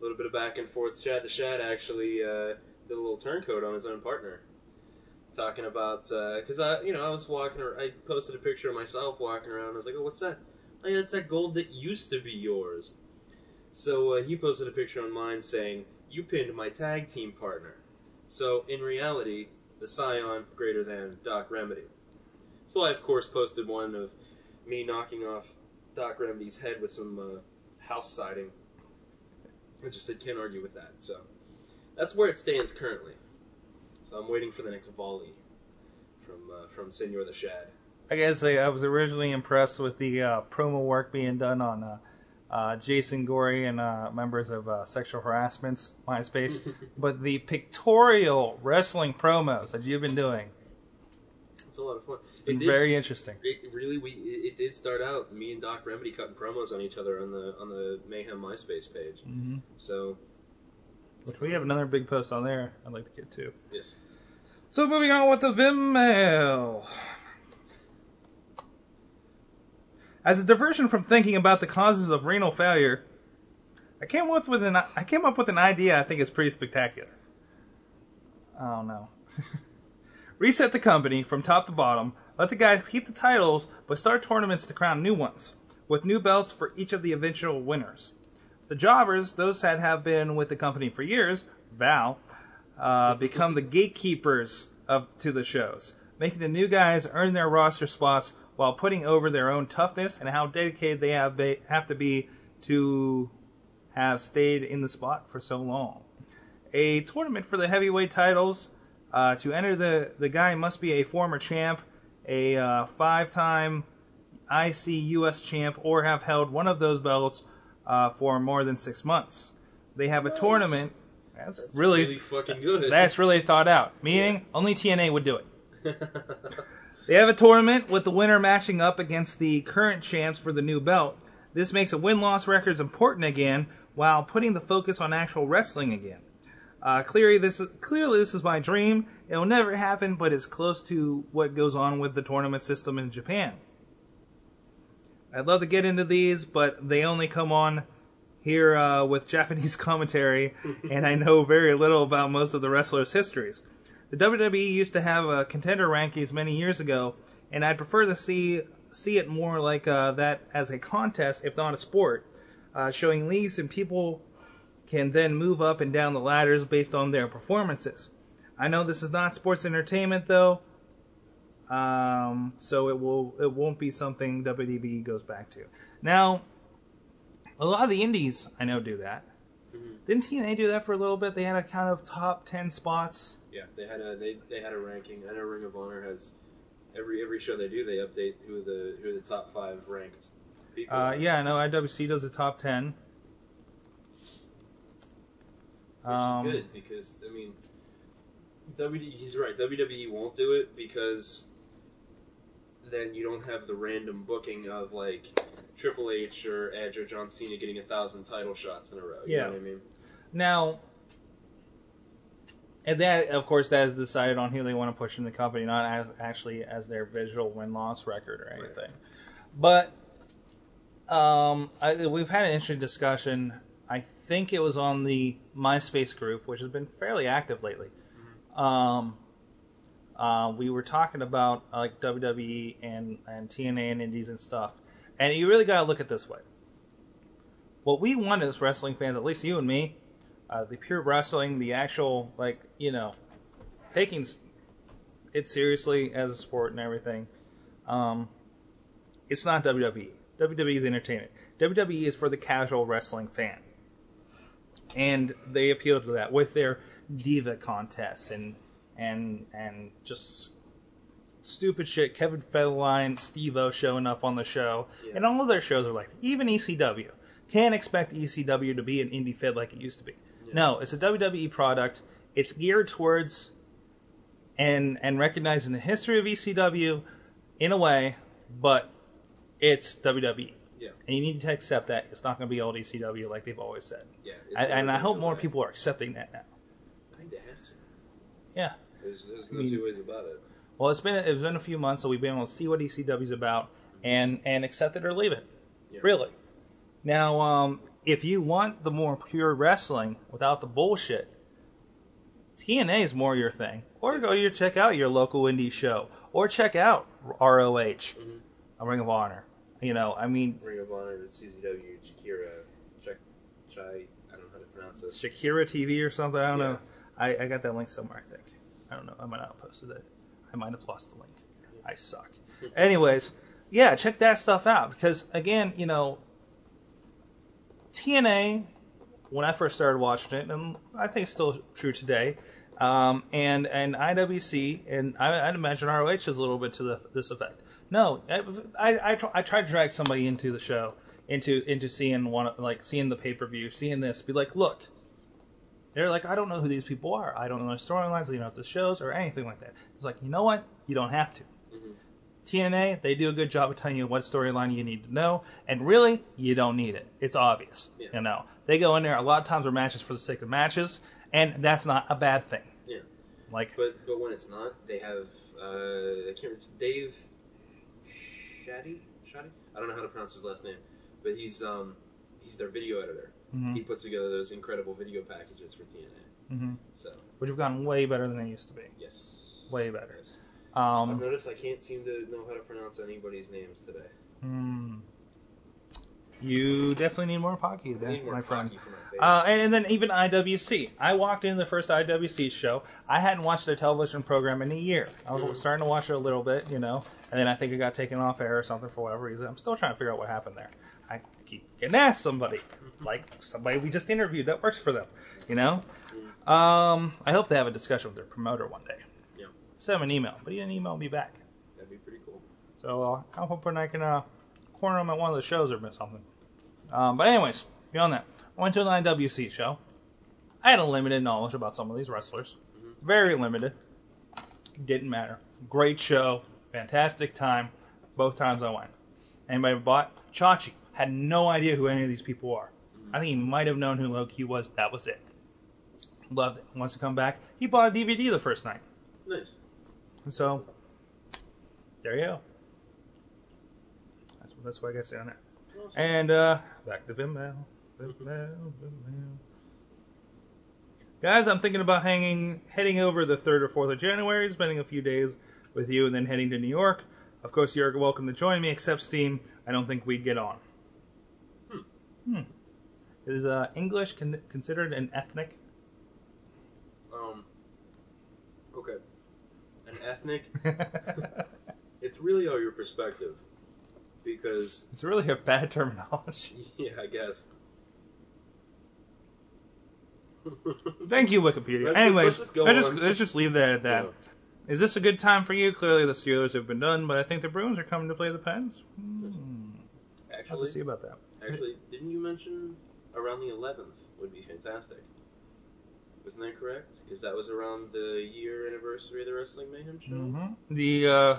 Speaker 1: little bit of back and forth. Chad the Shad actually uh, did a little turncoat on his own partner, talking about because I you know I was walking. ar- I posted a picture of myself walking around. I was like, oh, what's that? Oh, yeah, that's that gold that used to be yours. So uh, he posted a picture on mine saying, "You pinned my tag team partner." So in reality, the Scion greater than Doc Remedy. So I of course posted one of me knocking off Doc Remedy's head with some uh, house siding. I just said can't argue with that. So that's where it stands currently. So I'm waiting for the next volley from uh, from Senor the Shad.
Speaker 2: I gotta say, I was originally impressed with the uh, promo work being done on uh, Jason Gory and uh, members of uh, Sexual Harassment's MySpace, but the pictorial wrestling promos that you've been doing,
Speaker 1: It's a lot of fun.
Speaker 2: it's been
Speaker 1: did-
Speaker 2: very interesting.
Speaker 1: It really we it, it did start out me and Doc Remedy cutting promos on each other on the on the Mayhem MySpace page.
Speaker 2: hmm
Speaker 1: So
Speaker 2: Which we have another big post on there I'd like to get to.
Speaker 1: yes,
Speaker 2: So moving on with the Vim mail. As a diversion from thinking about the causes of renal failure, I came up with an I came up with an idea I think is pretty spectacular. I don't know. Reset the company from top to bottom. Let the guys keep the titles, but start tournaments to crown new ones, with new belts for each of the eventual winners. The jobbers, those that have been with the company for years, Val, uh, become the gatekeepers of to the shows, making the new guys earn their roster spots while putting over their own toughness and how dedicated they have be, have to be to have stayed in the spot for so long. A tournament for the heavyweight titles. Uh, to enter the the guy must be a former champ, a uh, five-time IC US champ, or have held one of those belts uh, for more than six months. They have a
Speaker 1: Nice.
Speaker 2: tournament. That's,
Speaker 1: that's
Speaker 2: really,
Speaker 1: really fucking good.
Speaker 2: that's really thought out. Meaning only TNA would do it. They have a tournament with the winner matching up against the current champs for the new belt. This makes a win-loss records important again, while putting the focus on actual wrestling again. Uh, clearly, this is clearly this is my dream. It'll never happen, but it's close to what goes on with the tournament system in Japan. I'd love to get into these, but they only come on here uh, with Japanese commentary, and I know very little about most of the wrestlers' histories. The WWE used to have a contender rankings many years ago, and I'd prefer to see see it more like uh, that as a contest, if not a sport, uh, showing leagues and people can then move up and down the ladders based on their performances. I know this is not sports entertainment though, um, so it will it won't be something WWE goes back to. Now, a lot of the indies I know do that. Didn't TNA do that for a little bit? They had a kind of top ten spots.
Speaker 1: Yeah, they had a they, they had a ranking. I know Ring of Honor has every every show they do they update who the who the top five ranked people.
Speaker 2: Uh, yeah, no, IWC does a top ten.
Speaker 1: which
Speaker 2: Um,
Speaker 1: is good because I mean, WWE. He's right. WWE won't do it because then you don't have the random booking of like Triple H or Edge or John Cena getting a thousand title shots in a row. You
Speaker 2: Yeah.
Speaker 1: know what I mean?
Speaker 2: Now, and that, of course, that is decided on who they want to push in the company, not as actually as their visual win loss record or anything. But um, I, we've had an interesting discussion. I think it was on the MySpace group, which has been fairly active lately. Um, uh, we were talking about uh, like WWE and, and TNA and Indies and stuff, and you really got to look at it this way. What we want as wrestling fans, at least you and me, uh, the pure wrestling, the actual like you know, taking it seriously as a sport and everything. Um, it's not WWE. WWE is entertainment. WWE is for the casual wrestling fan, and they appeal to that with their diva contests and and and just stupid shit. Kevin Federline, Steve-O showing up on the show,
Speaker 1: Yeah.
Speaker 2: and all of their shows are like even ECW. Can't expect ECW to be an indie fed like it used to be. No, it's a WWE product. It's geared towards and and recognizing the history of ECW in a way, but it's WWE.
Speaker 1: Yeah.
Speaker 2: And you need to accept that it's not going to be old ECW like they've always said.
Speaker 1: Yeah.
Speaker 2: And, and I hope more
Speaker 1: way.
Speaker 2: people are accepting that now.
Speaker 1: I think they have to.
Speaker 2: Yeah.
Speaker 1: There's, there's no
Speaker 2: I mean-
Speaker 1: two ways about it.
Speaker 2: Well, it's been it's been a few months, so we've been able to see what ECW's about and and accept it or leave it.
Speaker 1: Yeah.
Speaker 2: Really. Now, um, if you want the more pure wrestling without the bullshit, TNA is more your thing. Or go your check out your local indie show, or check out ROH, mm-hmm. a Ring of Honor. You know, I mean,
Speaker 1: Ring of Honor, CZW, Shakira, Chai, Chai, I don't know how to pronounce it.
Speaker 2: Shakira TV or something. I don't
Speaker 1: Yeah.
Speaker 2: know. I, I got that link somewhere. I think. I don't know. I might not have posted it. I might have lost the link. I suck. Anyways, yeah, check that stuff out because again, you know, TNA. When I first started watching it, and I think it's still true today, um, and and IWC, and I, I'd imagine ROH is a little bit to the, this effect. No, I I, I, tr- I tried to drag somebody into the show, into into seeing one like seeing the pay per view, seeing this, be like, look, they're like, I don't know who these people are. I don't know the storylines, they don't know the shows or anything like that. It's like, you know what? You don't have to. TNA, they do a good job of telling you what storyline you need to know, and really, you don't need it. It's obvious.
Speaker 1: Yeah.
Speaker 2: You know, they go in there a lot of times are matches for the sake of matches, and that's not a bad thing.
Speaker 1: Yeah.
Speaker 2: Like,
Speaker 1: But but when it's not, they have uh, I can't. It's Dave Shaddy. Shaddy. I don't know how to pronounce his last name, but he's um he's their video editor.
Speaker 2: Mhm.
Speaker 1: He puts together those incredible video packages for TNA.
Speaker 2: Mhm.
Speaker 1: So
Speaker 2: which have gotten way better than they used to be.
Speaker 1: yes,
Speaker 2: Way better.
Speaker 1: Yes. I've
Speaker 2: Um,
Speaker 1: noticed I can't seem to know how to pronounce anybody's names today.
Speaker 2: hmm. You definitely need more hockey,
Speaker 1: I
Speaker 2: then,
Speaker 1: more
Speaker 2: my friend.
Speaker 1: my.
Speaker 2: Uh, and, and then even IWC. I walked into the first IWC show. I hadn't watched their television program in a year. I was starting to watch it a little bit, you know, and then I think it got taken off air or something for whatever reason. I'm still trying to figure out what happened there. I keep getting asked somebody, like somebody we just interviewed that works for them, you know. Um, I hope they have a discussion with their promoter one day. Send him an email, but he didn't email me back.
Speaker 1: that'd be pretty cool.
Speaker 2: So uh, I'm hoping I can uh, corner him at one of the shows or something. Um, but anyways, beyond that, I went to an IWC show. I had a limited knowledge about some of these wrestlers, very limited. Didn't matter. Great show, fantastic time. Both times I went. Anybody bought Chachi? Had no idea who any of these people are. I think he might have known who Low Q was. That was it. Loved it. Wants to come back. He bought a DVD the first night.
Speaker 1: Nice.
Speaker 2: And so, there you go. That's, that's what I got to say on that.
Speaker 1: Awesome.
Speaker 2: And uh, back to Vimeo. Vimeo, Vimeo. Guys, I'm thinking about hanging, heading over the 3rd or 4th of January, spending a few days with you, and then heading to New York. Of course, you're welcome to join me, except Steam. I don't think we'd get on. Hmm. Is uh, English con- considered an ethnic?
Speaker 1: Um. Ethnic. it's really all your perspective, because
Speaker 2: it's really a bad terminology.
Speaker 1: yeah, I guess.
Speaker 2: Thank you, Wikipedia.
Speaker 1: Let's
Speaker 2: Anyways,
Speaker 1: let's just go
Speaker 2: let's just
Speaker 1: on.
Speaker 2: let's just leave that at that. Is this a good time for you? Clearly, the Steelers have been done, but I think the Bruins are coming to play the Pens. Hmm. Have
Speaker 1: Actually,
Speaker 2: to see about that.
Speaker 1: actually, didn't you mention around the 11th would be fantastic? Wasn't that correct? Because that was around the year anniversary of the Wrestling Mayhem show.
Speaker 2: hmm The uh,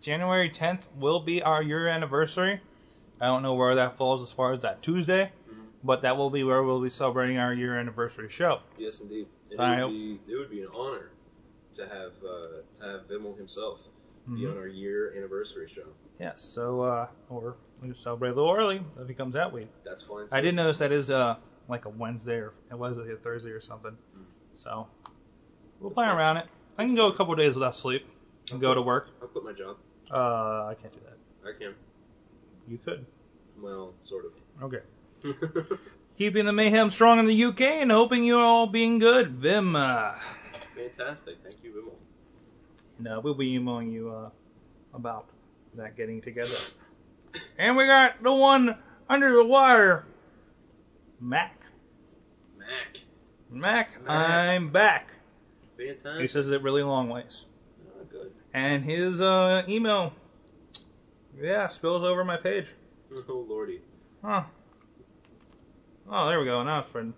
Speaker 2: January 10th will be our year anniversary. I don't know where that falls as far as that Tuesday,
Speaker 1: Mhm.
Speaker 2: but that will be where we'll be celebrating our year anniversary show.
Speaker 1: Yes, indeed. And
Speaker 2: I
Speaker 1: it, would be, it would be an honor to have uh, to have Vimmel himself be
Speaker 2: Mhm.
Speaker 1: on our year anniversary show.
Speaker 2: Yes, so uh, or we just celebrate a little early if he comes that week.
Speaker 1: That's fine.
Speaker 2: I did notice that is uh like a Wednesday or it was a Thursday or something. So we'll
Speaker 1: That's fine.
Speaker 2: around it. I can go a couple days without sleep and go to work.
Speaker 1: I'll quit my job.
Speaker 2: Uh, I can't do that.
Speaker 1: I can.
Speaker 2: You could.
Speaker 1: Well, sort of. Okay.
Speaker 2: Keeping the mayhem strong in the UK and hoping you're all being good. Vim. Uh,
Speaker 1: Fantastic. Thank you, Vimmel.
Speaker 2: and uh, we'll be emailing you uh, about that getting together. And we got the one under the wire, Mac.
Speaker 1: Mac.
Speaker 2: Mac,
Speaker 1: Mac.
Speaker 2: I'm back. He says it really long ways.
Speaker 1: Oh, good.
Speaker 2: And his uh, email, yeah, spills over my page.
Speaker 1: Oh, lordy.
Speaker 2: Huh. Oh, there we go. Now it's friend.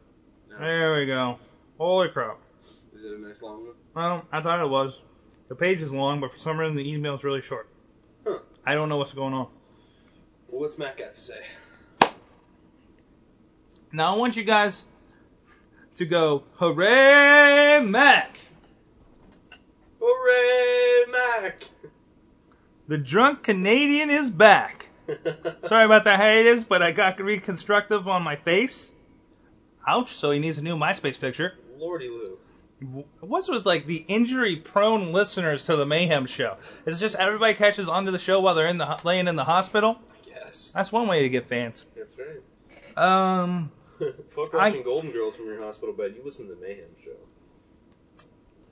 Speaker 1: No.
Speaker 2: There we go. Holy crap.
Speaker 1: Is it a nice long one?
Speaker 2: Well, I thought it was. The page is long, but for some reason the email is really short.
Speaker 1: Huh.
Speaker 2: I don't know what's going on.
Speaker 1: Well, what's Mac got to say?
Speaker 2: Now I want you guys to go, hooray, Mac!
Speaker 1: Hooray, Mac!
Speaker 2: The drunk Canadian is back. Sorry about the hiatus, but I got reconstructive on my face. Ouch, so he needs a new MySpace picture.
Speaker 1: Lordy Lou.
Speaker 2: What's with like the injury prone listeners to the Mayhem show? Is it just everybody catches onto the show while they're in the laying in the hospital?
Speaker 1: I guess.
Speaker 2: That's one way to get fans.
Speaker 1: That's right.
Speaker 2: Um,
Speaker 1: Fuck
Speaker 2: I-
Speaker 1: watching Golden Girls from your hospital bed. You listen to the Mayhem show.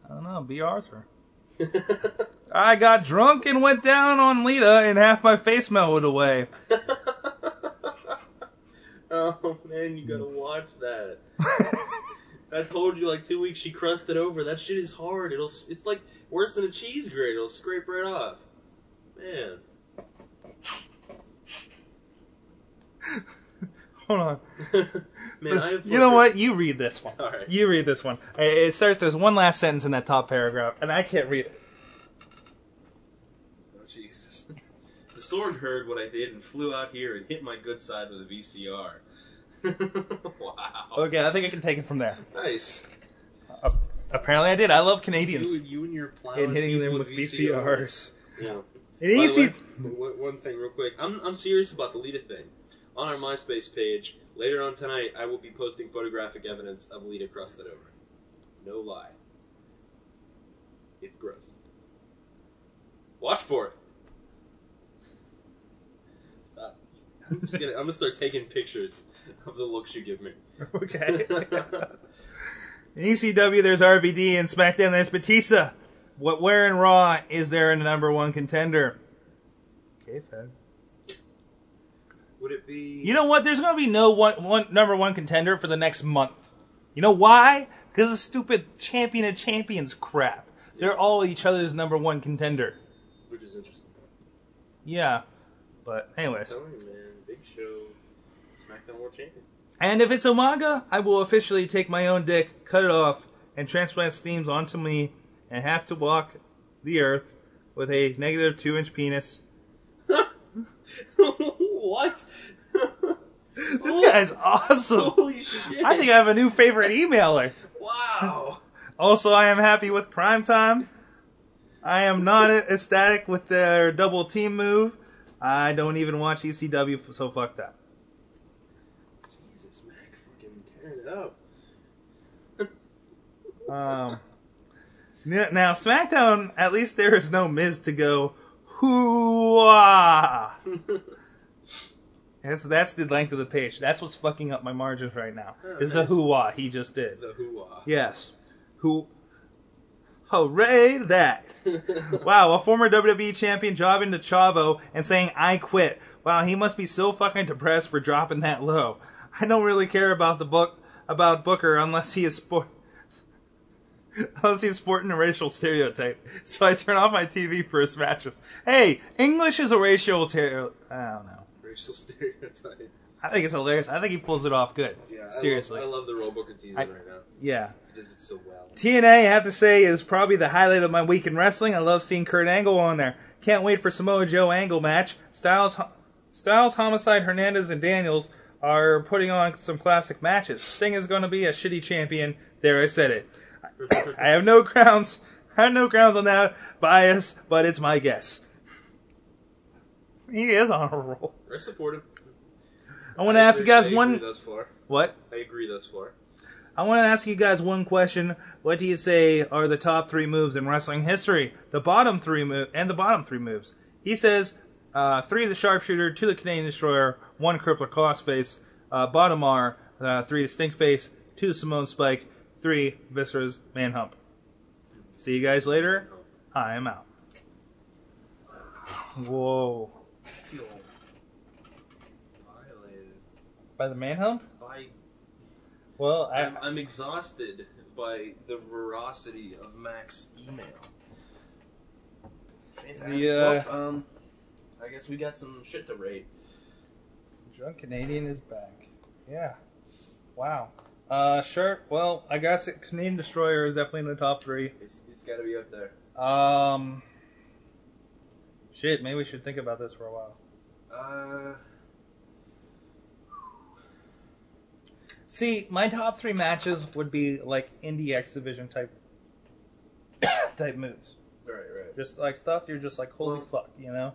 Speaker 2: I don't know. Bea Arthur. I got drunk and went down on Lita, and half my face melted away.
Speaker 1: oh man, you gotta watch that. I told you like two weeks she crusted over. That shit is hard. It'll. It's like worse than a cheese grate. It'll scrape right off. Man.
Speaker 2: Hold on.
Speaker 1: Man, I have.
Speaker 2: You know what? You read this one.
Speaker 1: All right.
Speaker 2: You read this one. Uh, It starts. There's one last sentence in that top paragraph, and I can't read it.
Speaker 1: Oh Jesus. The sword heard what I did and flew out here and hit my good side with a VCR. wow.
Speaker 2: Okay, I think I can take it from there.
Speaker 1: Nice.
Speaker 2: Apparently, I did. I love Canadians.
Speaker 1: and- you and your plowing
Speaker 2: And hitting them with VCRs.
Speaker 1: Yeah.
Speaker 2: And you see,
Speaker 1: one- one thing real quick. I'm, I'm serious about the Lita thing. On our MySpace page, later on tonight, I will be posting photographic evidence of Lita crusted over. No lie. It's gross. Watch for it. Stop. I'm, just gonna, I'm gonna start taking pictures of the looks you give me.
Speaker 2: okay. In ECW, there's RVD, and SmackDown, there's Batista. What, where in Raw is there a number one contender? Okay, Fed.
Speaker 1: Would it be?
Speaker 2: You know what? There's going to be no one, one number one contender for the next month. You know why? Because of stupid champion of champions crap. They're all each other's number one contender.
Speaker 1: which is interesting.
Speaker 2: Yeah. But,
Speaker 1: I'm
Speaker 2: anyways.
Speaker 1: telling you, man, Big Show, SmackDown World Champion.
Speaker 2: And if it's Umaga, I will officially take my own dick, cut it off, and transplant steams onto me, and have to walk the earth with a negative two inch penis.
Speaker 1: what?
Speaker 2: This guy's awesome.
Speaker 1: Holy shit!
Speaker 2: I think I have a new favorite emailer.
Speaker 1: Wow.
Speaker 2: Also, I am happy with Prime Time. I am not ecstatic with their double team move. I don't even watch ECW, so fuck that.
Speaker 1: Jesus, Mac, fucking tearing it up.
Speaker 2: Um, now, SmackDown, at least there is no Miz to go, hoo-ah. That's, that's the length of the page. That's what's fucking up my margins right now.
Speaker 1: Oh,
Speaker 2: is
Speaker 1: nice.
Speaker 2: the hoo-ah he just did.
Speaker 1: the hoo-ah.
Speaker 2: Yes. Who? Hooray that. wow, a former WWE champion jobbing to Chavo and saying, I quit. Wow, he must be so fucking depressed for dropping that low. I don't really care about the book, about Booker unless he is sport. Unless he's sporting a racial stereotype, so I turn off my TV for his matches. Hey, English is a racial stereotype. I don't know.
Speaker 1: Racial stereotype.
Speaker 2: I think it's hilarious. I think he pulls it off good.
Speaker 1: Yeah,
Speaker 2: Seriously.
Speaker 1: I love, I love the role Booker in right now.
Speaker 2: Yeah.
Speaker 1: He does it so well.
Speaker 2: TNA, I have to say, is probably the highlight of my week in wrestling. I love seeing Kurt Angle on there. Can't wait for Samoa Joe Angle match. Styles, Styles, Homicide, Hernandez, and Daniels are putting on some classic matches. Sting is going to be a shitty champion. There, I said it. I have no grounds. I have no grounds on that bias, but it's my guess. He is on a roll.
Speaker 1: I support him.
Speaker 2: I want to ask you guys
Speaker 1: I agree
Speaker 2: one.
Speaker 1: Thus far,
Speaker 2: What?
Speaker 1: I agree thus far.
Speaker 2: I want to ask you guys one question. What do you say are the top three moves in wrestling history? The bottom three move and the bottom three moves. He says uh, three the sharpshooter, two the Canadian destroyer, one crippler crossface. Uh, bottom are uh, three the Stinkface, two Samoan Spike, three Viscera's manhump. See you guys later. I am out. Whoa!
Speaker 1: I feel violated
Speaker 2: By the manhump?
Speaker 1: by.
Speaker 2: Well, I,
Speaker 1: I'm, I'm exhausted by the veracity of Mac's email. Fantastic.
Speaker 2: Yeah.
Speaker 1: Well, um, I guess we got some shit to rate.
Speaker 2: Drunk Canadian is back. Yeah. Wow. Uh, sure. Well, I guess it, Canadian Destroyer is definitely in the top three.
Speaker 1: It's it's got to be up there.
Speaker 2: Um. Shit, maybe we should think about this for a while.
Speaker 1: Uh,
Speaker 2: See, my top three matches would be like indie X Division type type moves.
Speaker 1: right, right.
Speaker 2: Just like stuff you're just like, holy
Speaker 1: Well-
Speaker 2: fuck, you know?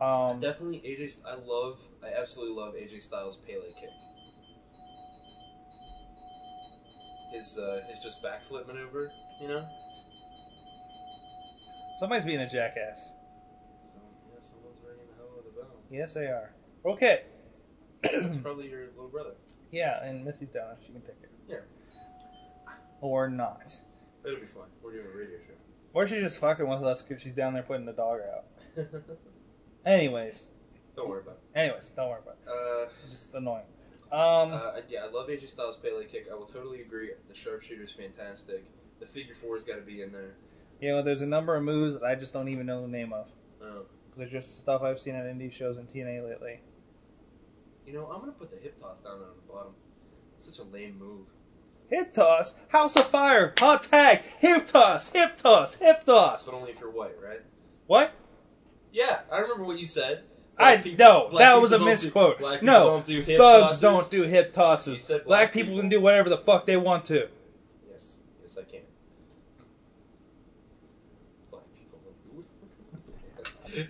Speaker 2: Um,
Speaker 1: Definitely AJ. I love. I absolutely love AJ Styles' Pele kick. His uh, his just backflip maneuver. You know.
Speaker 2: somebody's being a jackass.
Speaker 1: So yeah, someone's ringing the hell out of the bell.
Speaker 2: Yes, they are. Okay.
Speaker 1: It's probably your little brother.
Speaker 2: Yeah, and Missy's down if she can take it.
Speaker 1: Yeah.
Speaker 2: Or not.
Speaker 1: It'll be fun. We're doing a radio show.
Speaker 2: Or she's just fucking with us because she's down there putting the dog out. Anyways,
Speaker 1: Don't worry about it.
Speaker 2: anyways, don't worry about it.
Speaker 1: it.
Speaker 2: It's just annoying. Um,
Speaker 1: Uh, uh, yeah, I love AJ Styles' Pele kick. I will totally agree. The sharpshooter's fantastic. The figure four's got to be in there.
Speaker 2: you know, there's a number of moves that I just don't even know the name of.
Speaker 1: Oh.
Speaker 2: They're just stuff I've seen at indie shows and TNA lately.
Speaker 1: You know, I'm gonna put the hip toss down there on the bottom. It's such a lame move.
Speaker 2: Hip toss, House of Fire, hot tag, hip toss, hip toss, hip toss.
Speaker 1: But only if you're white, right?
Speaker 2: What?
Speaker 1: Yeah, I remember what you said.
Speaker 2: I
Speaker 1: Black people-
Speaker 2: no, that was a misquote.
Speaker 1: Do, black
Speaker 2: no,
Speaker 1: don't do hip
Speaker 2: thugs
Speaker 1: tosses.
Speaker 2: don't do hip tosses. Black
Speaker 1: black
Speaker 2: people
Speaker 1: people.
Speaker 2: can do whatever the fuck they want to.
Speaker 1: Yes, yes, I can. Black people don't do it.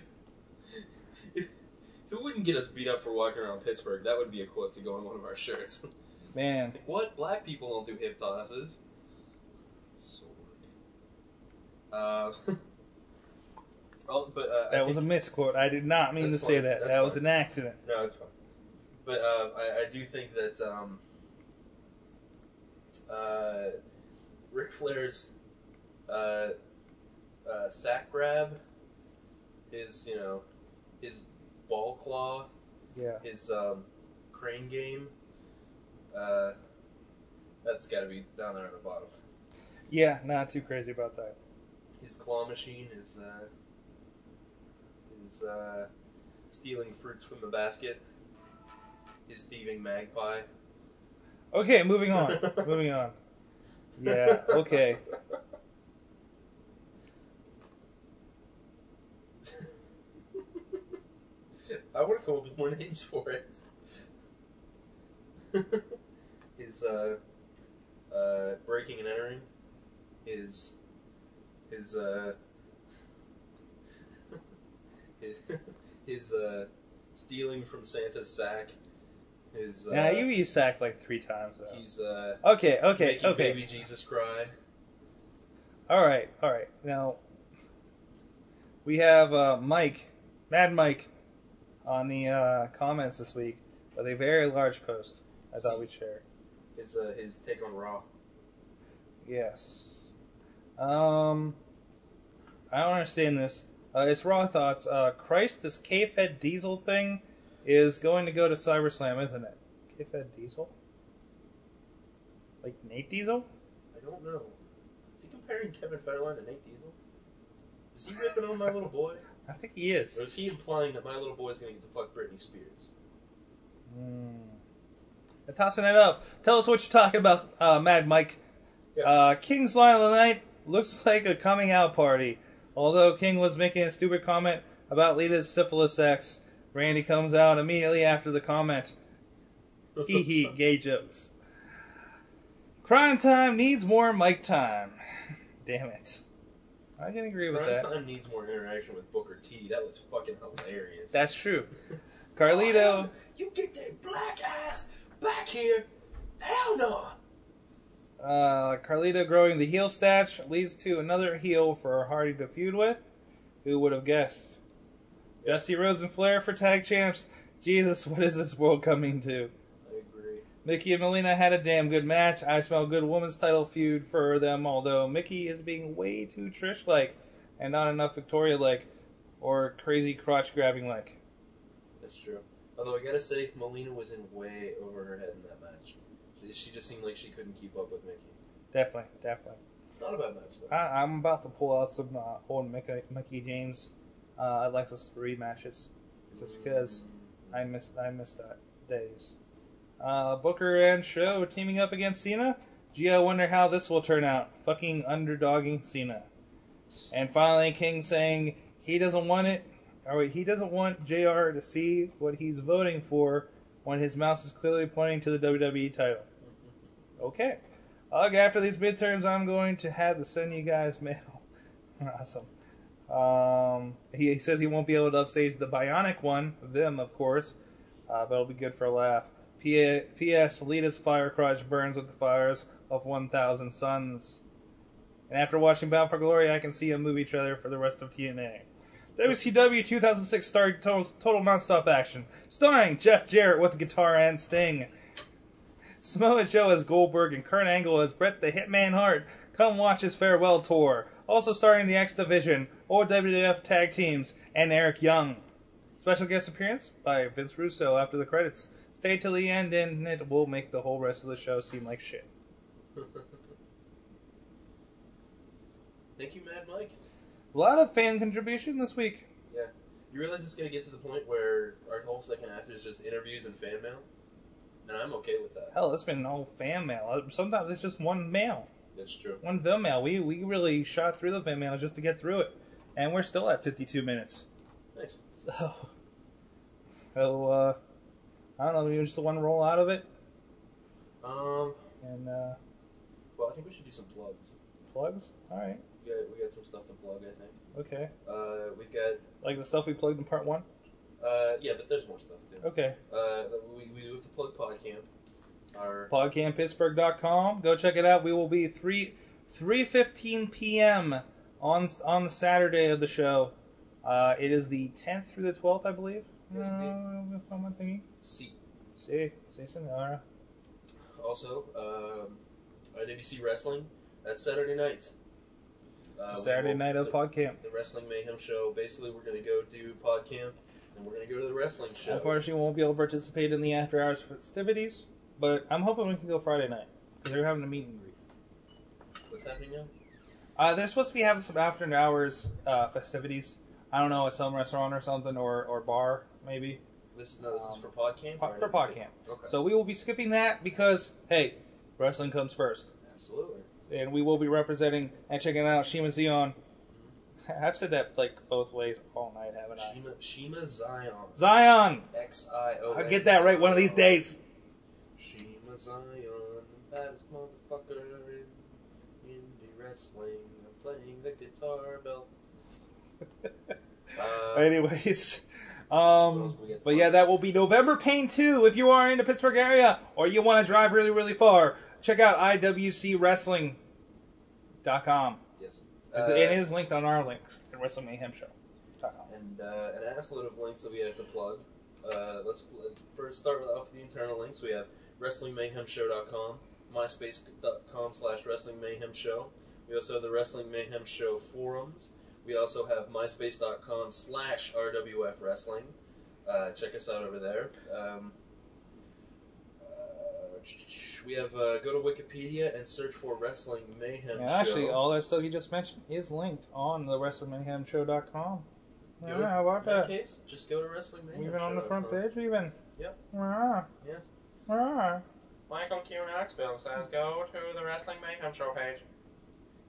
Speaker 1: if it wouldn't get us beat up for walking around Pittsburgh, that would be a quote to go on one of our shirts.
Speaker 2: Man,
Speaker 1: what? Black people don't do hip tosses. Sword. Uh, oh, but uh,
Speaker 2: that was a misquote. I did not mean to say that.
Speaker 1: That's
Speaker 2: that was an accident.
Speaker 1: No, it's fine. But uh, I, I do think that um, uh, Ric Flair's uh, uh, sack grab, is, you know, his ball claw,
Speaker 2: Yeah.
Speaker 1: his um, crane game, uh, that's got to be down there on the bottom.
Speaker 2: Yeah, not too crazy about that.
Speaker 1: His claw machine is uh, is uh, stealing fruits from the basket. His thieving magpie.
Speaker 2: Okay, moving on. moving on. Yeah, okay.
Speaker 1: I want to come up with more names for it. his uh, uh, breaking and entering. His his uh, his, his uh, stealing from Santa's sack. His uh,
Speaker 2: Now you used sack like three times though.
Speaker 1: he's uh,
Speaker 2: Okay, okay, okay.
Speaker 1: baby Jesus cry.
Speaker 2: All right, all right. Now we have uh, Mike, Mad Mike, on the uh, comments this week with a very large post. I thought we'd share.
Speaker 1: His uh, his take on Raw.
Speaker 2: Yes. Um, I don't understand this. Uh, it's raw thoughts. Uh, Christ, this K-Fed Diesel thing is going to go to CyberSlam, isn't it? K-Fed Diesel. Like Nate Diesel?
Speaker 1: I don't know. Is he comparing Kevin Federline to Nate Diesel? Is he ripping on my little boy?
Speaker 2: I think he is.
Speaker 1: Or
Speaker 2: is.
Speaker 1: is he implying that my little boy's gonna get to fuck Britney Spears?
Speaker 2: Mm. They're tossing it up. Tell us what you're talking about, uh, Mad Mike.
Speaker 1: Yeah.
Speaker 2: Uh, King's line of the night looks like a coming out party. Although King was making a stupid comment about Lita's syphilis ex, Randy comes out immediately after the comment. Hee hee, gay jokes. Cryme Tyme needs more Mike time. Damn it. I can agree with
Speaker 1: Prime
Speaker 2: that.
Speaker 1: Time needs more interaction with Booker T. That was fucking hilarious.
Speaker 2: That's true. Carlito.
Speaker 1: You get that black ass back here. Hell no.
Speaker 2: Uh, Carlito growing the heel stash leads to another heel for Hardy to feud with. Who would have guessed? Dusty Rhodes and Flair for tag champs. Jesus, what is this world coming to? Mickie and Melina had a damn good match. I smell good women's title feud for them, although Mickie is being way too Trish like and not enough Victoria like or crazy crotch grabbing like.
Speaker 1: That's true. Although I gotta say, Melina was in way over her head in that match. She, she just seemed like she couldn't keep up with Mickie.
Speaker 2: Definitely, definitely.
Speaker 1: Not a bad match though.
Speaker 2: I, I'm about to pull out some uh, old Mickie, Mickie James uh, Alexis rematches just because I miss I miss that days. Uh, Booker and Show teaming up against Cena. Gee, I wonder how this will turn out. Fucking underdogging Cena. And finally, King saying he doesn't want it, or he doesn't want JR to see what he's voting for when his mouse is clearly pointing to the WWE title. Okay. Ugh, after these midterms, I'm going to have to send you guys mail. awesome. Um, he, he says he won't be able to upstage the Bionic one, them, of course, uh, but it'll be good for a laugh. P.S. Lita's fire crotch burns with the fires of 1,000 suns. And after watching Bound for Glory, I can see a movie trailer for the rest of TNA. WCW 2006 starred total, total nonstop action, starring Jeff Jarrett with guitar and Sting. Samoa Joe as Goldberg and Kurt Angle as Bret the Hitman Hart. Come watch his farewell tour. Also starring the X Division or WWF tag teams and Eric Young. Special guest appearance by Vince Russo after the credits. Stay till the end and it will make the whole rest of the show seem like shit.
Speaker 1: Thank you, Mad Mike.
Speaker 2: A lot of fan contribution this week. Yeah.
Speaker 1: You realize it's gonna get to the point where our whole second half is just interviews and fan mail? And I'm okay with that.
Speaker 2: Hell, it's been all fan mail. Sometimes it's just one mail,
Speaker 1: That's true.
Speaker 2: one Vim mail. We we really shot through the Vim mail just to get through it, and we're still at 52 minutes.
Speaker 1: Nice.
Speaker 2: So, so uh, I don't know. We just want to roll out of it
Speaker 1: Um.
Speaker 2: and uh,
Speaker 1: Well, I think we should do some plugs.
Speaker 2: plugs. All right.
Speaker 1: We got we got some stuff to plug. I think.
Speaker 2: Okay.
Speaker 1: Uh, we've got.
Speaker 2: Like the stuff we plugged in part one.
Speaker 1: Uh, yeah, but there's more stuff too.
Speaker 2: Okay.
Speaker 1: Uh, we we do have to plug PodCamp. Our
Speaker 2: Podcamppittsburgh.com. Go check it out. We will be three three fifteen p.m. on on the Saturday of the show. Uh, it is the 10th through the 12th, I believe.
Speaker 1: Yes, indeed.
Speaker 2: Uh, if I'm thinking.
Speaker 1: Seat.
Speaker 2: See, see, senora.
Speaker 1: Also, um, IWC Wrestling. That's Saturday night. Uh,
Speaker 2: Saturday
Speaker 1: will-
Speaker 2: night of
Speaker 1: the,
Speaker 2: Podcamp.
Speaker 1: the Wrestling Mayhem show. Basically, we're going to go do Pod Camp, and we're going to go to the wrestling show.
Speaker 2: Unfortunately, we won't be able to participate in the after hours festivities, but I'm hoping we can go Friday night because they're having a meet and greet.
Speaker 1: What's happening now?
Speaker 2: Uh, they're supposed to be having some after hours uh, festivities. I don't know at some restaurant or something or, or bar maybe
Speaker 1: This no, this is
Speaker 2: Um,
Speaker 1: for PodCamp.
Speaker 2: po- for PodCamp.
Speaker 1: Okay.
Speaker 2: So we will be skipping that because hey, wrestling comes first,
Speaker 1: Absolutely.
Speaker 2: and we will be representing and checking out Shiima Xion. I've said that like both ways all night, haven't I?
Speaker 1: Shiima, Shiima Xion.
Speaker 2: Xion.
Speaker 1: X I O.
Speaker 2: I'll get that right one of these days.
Speaker 1: Shiima Xion, baddest motherfucker in indie wrestling. I'm playing the guitar belt. Uh,
Speaker 2: Anyways, um,
Speaker 1: else do we get to
Speaker 2: but yeah, that will be November Pain 2. If you are in the Pittsburgh area or you want to drive really, really far, check out IWCWrestling.com.
Speaker 1: Yes.
Speaker 2: It's-
Speaker 1: Uh,
Speaker 2: it is linked on our links at Wrestling Mayhem Show.
Speaker 1: and uh, an assload of links that we have to plug. Uh, let's pl- first start with off the internal links. We have WrestlingMayhemShow.com, MySpace.com slash Wrestling Mayhem Show. We also have the Wrestling Mayhem Show forums. We also have MySpace.com slash RWF Wrestling. Uh, check us out over there. Um, uh, we have uh, go to Wikipedia and search for Wrestling Mayhem
Speaker 2: Yeah, actually,
Speaker 1: Show.
Speaker 2: all that stuff you just mentioned is linked on the WrestlingMayhemShow.com.
Speaker 1: Go
Speaker 2: Yeah,
Speaker 1: to-
Speaker 2: how about
Speaker 1: in that
Speaker 2: that?
Speaker 1: case, just go to Wrestling Mayhem
Speaker 2: Even on the front
Speaker 1: Show.com.
Speaker 2: page, even.
Speaker 1: Yep.
Speaker 2: Ah,
Speaker 1: Yes.
Speaker 2: ah.
Speaker 4: Michael Q. Knoxville says go to the Wrestling Mayhem Show page.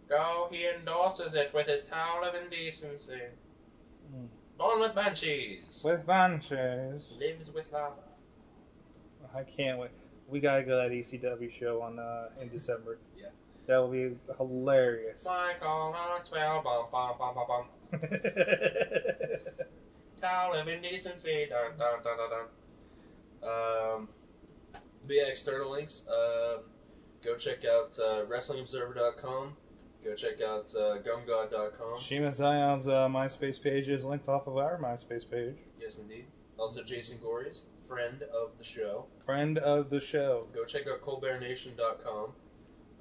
Speaker 4: Go, he endorses it with his towel of indecency.
Speaker 2: Mm.
Speaker 4: Born with banshees.
Speaker 2: With bunches.
Speaker 4: Lives with lava.
Speaker 2: I can't wait. We gotta go to that ECW show on uh, in December.
Speaker 1: Yeah.
Speaker 2: That will be hilarious.
Speaker 4: Michael Knoxville, bum bum bum bum bum. Towel of indecency, dun dun dun dun dun.
Speaker 1: Um, but yeah, external links. Um, go check out uh, WrestlingObserver.com. Go check out uh, GumGod.com.
Speaker 2: Shiima Xion's uh, MySpace page is linked off of our MySpace page.
Speaker 1: Yes, indeed. Also, Jason Gory's, friend of the show.
Speaker 2: Friend of the show.
Speaker 1: Go check out ColbertNation.com.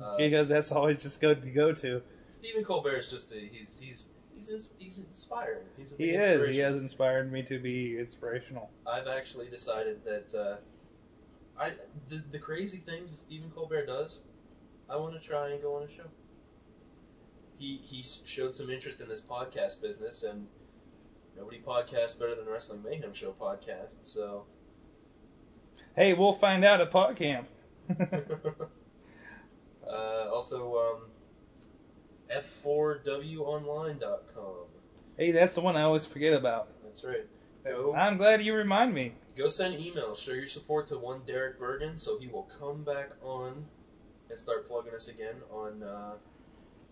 Speaker 1: Uh,
Speaker 2: because that's always just good to go to.
Speaker 1: Stephen Colbert is just a, he's he's he's he's inspiring. He's a
Speaker 2: He is. He has inspired me to be inspirational.
Speaker 1: I've actually decided that uh, I the, the crazy things that Stephen Colbert does, I want to try and go on a show. He he showed some interest in this podcast business, and nobody podcasts better than the Wrestling Mayhem Show podcast. So
Speaker 2: Hey, we'll find out at PodCamp.
Speaker 1: uh, also um, f4wonline.com.
Speaker 2: hey, that's the one I always forget about.
Speaker 1: That's right. Go
Speaker 2: I'm glad you remind me.
Speaker 1: Go send emails. Show your support to one Derek Bergen, so he will come back on and start plugging us again on uh,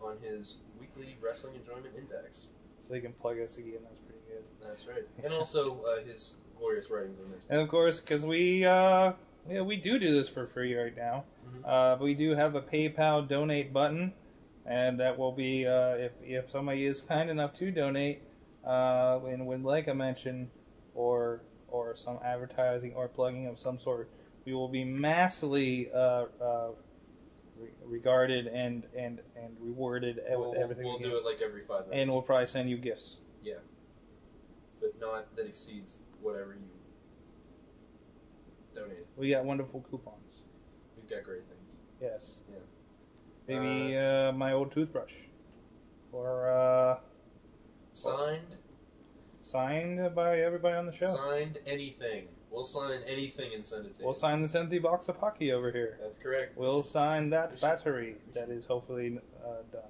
Speaker 1: on his weekly wrestling enjoyment index.
Speaker 2: So you can plug us again. That's pretty good.
Speaker 1: That's right, and also uh, his glorious writings on this.
Speaker 2: And of course, because we uh, yeah, we do do this for free right now.
Speaker 1: Mhm.
Speaker 2: Uh, we do have a PayPal donate button, and that will be uh, if if somebody is kind enough to donate, uh, and would like a mention, or or some advertising or plugging of some sort, we will be massively uh, uh, re- regarded and and and rewarded
Speaker 1: We'll,
Speaker 2: with everything.
Speaker 1: we'll
Speaker 2: we
Speaker 1: do it like every five minutes,
Speaker 2: and we'll probably send you gifts.
Speaker 1: Yeah, but not that exceeds whatever you donated.
Speaker 2: We got wonderful coupons.
Speaker 1: We've got great things.
Speaker 2: Yes.
Speaker 1: Yeah.
Speaker 2: Maybe uh, my old toothbrush, or uh,
Speaker 1: Signed,
Speaker 2: signed by everybody on the show.
Speaker 1: signed anything. We'll sign anything and send it to
Speaker 2: We'll
Speaker 1: you.
Speaker 2: sign this empty box of hockey over here.
Speaker 1: That's correct.
Speaker 2: We'll sign that battery that is hopefully uh, done.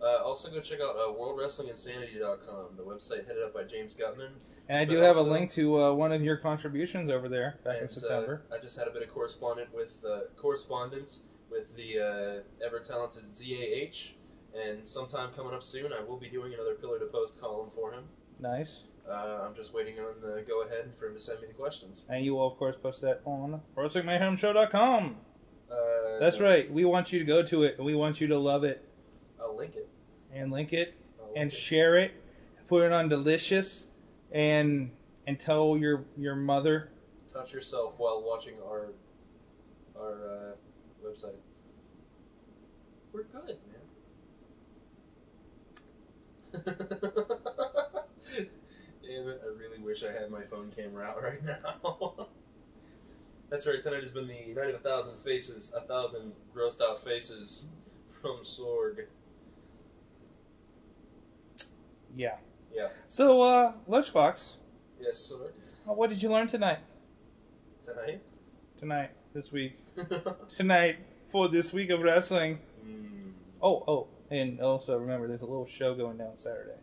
Speaker 1: Uh, also, go check out uh, WorldWrestlingInsanity.com, the website headed up by James Guttman.
Speaker 2: And I
Speaker 1: But
Speaker 2: do have a
Speaker 1: also-
Speaker 2: link to uh, one of your contributions over there back in
Speaker 1: And,
Speaker 2: September.
Speaker 1: Uh, I just had a bit of correspondent with uh, correspondence with the uh, ever talented ZAH, and sometime coming up soon, I will be doing another pillar to post column for him.
Speaker 2: Nice.
Speaker 1: Uh, I'm just waiting on the go ahead for him to send me the questions.
Speaker 2: And you will, of course, post that on WrestlingMayhemShow.com.
Speaker 1: Uh,
Speaker 2: That's right. We want you to go to it, and we want you to love it,
Speaker 1: I'll link it.
Speaker 2: and link it,
Speaker 1: link
Speaker 2: and
Speaker 1: it.
Speaker 2: share it, put it on Delicious, and and tell your your mother.
Speaker 1: touch yourself while watching our our uh, website. We're good, man. Damn it! I really wish I had my phone camera out right now. That's right. Tonight has been the night of a thousand faces, a thousand grossed out faces from Sorg.
Speaker 2: Yeah.
Speaker 1: Yeah.
Speaker 2: So, uh, Lunchbox,
Speaker 1: Yes, Sorg.
Speaker 2: uh, what did you learn tonight?
Speaker 1: Tonight.
Speaker 2: Tonight, this week, tonight for this week of wrestling.
Speaker 1: Mm.
Speaker 2: Oh, oh, and also remember, there's a little show going down Saturday.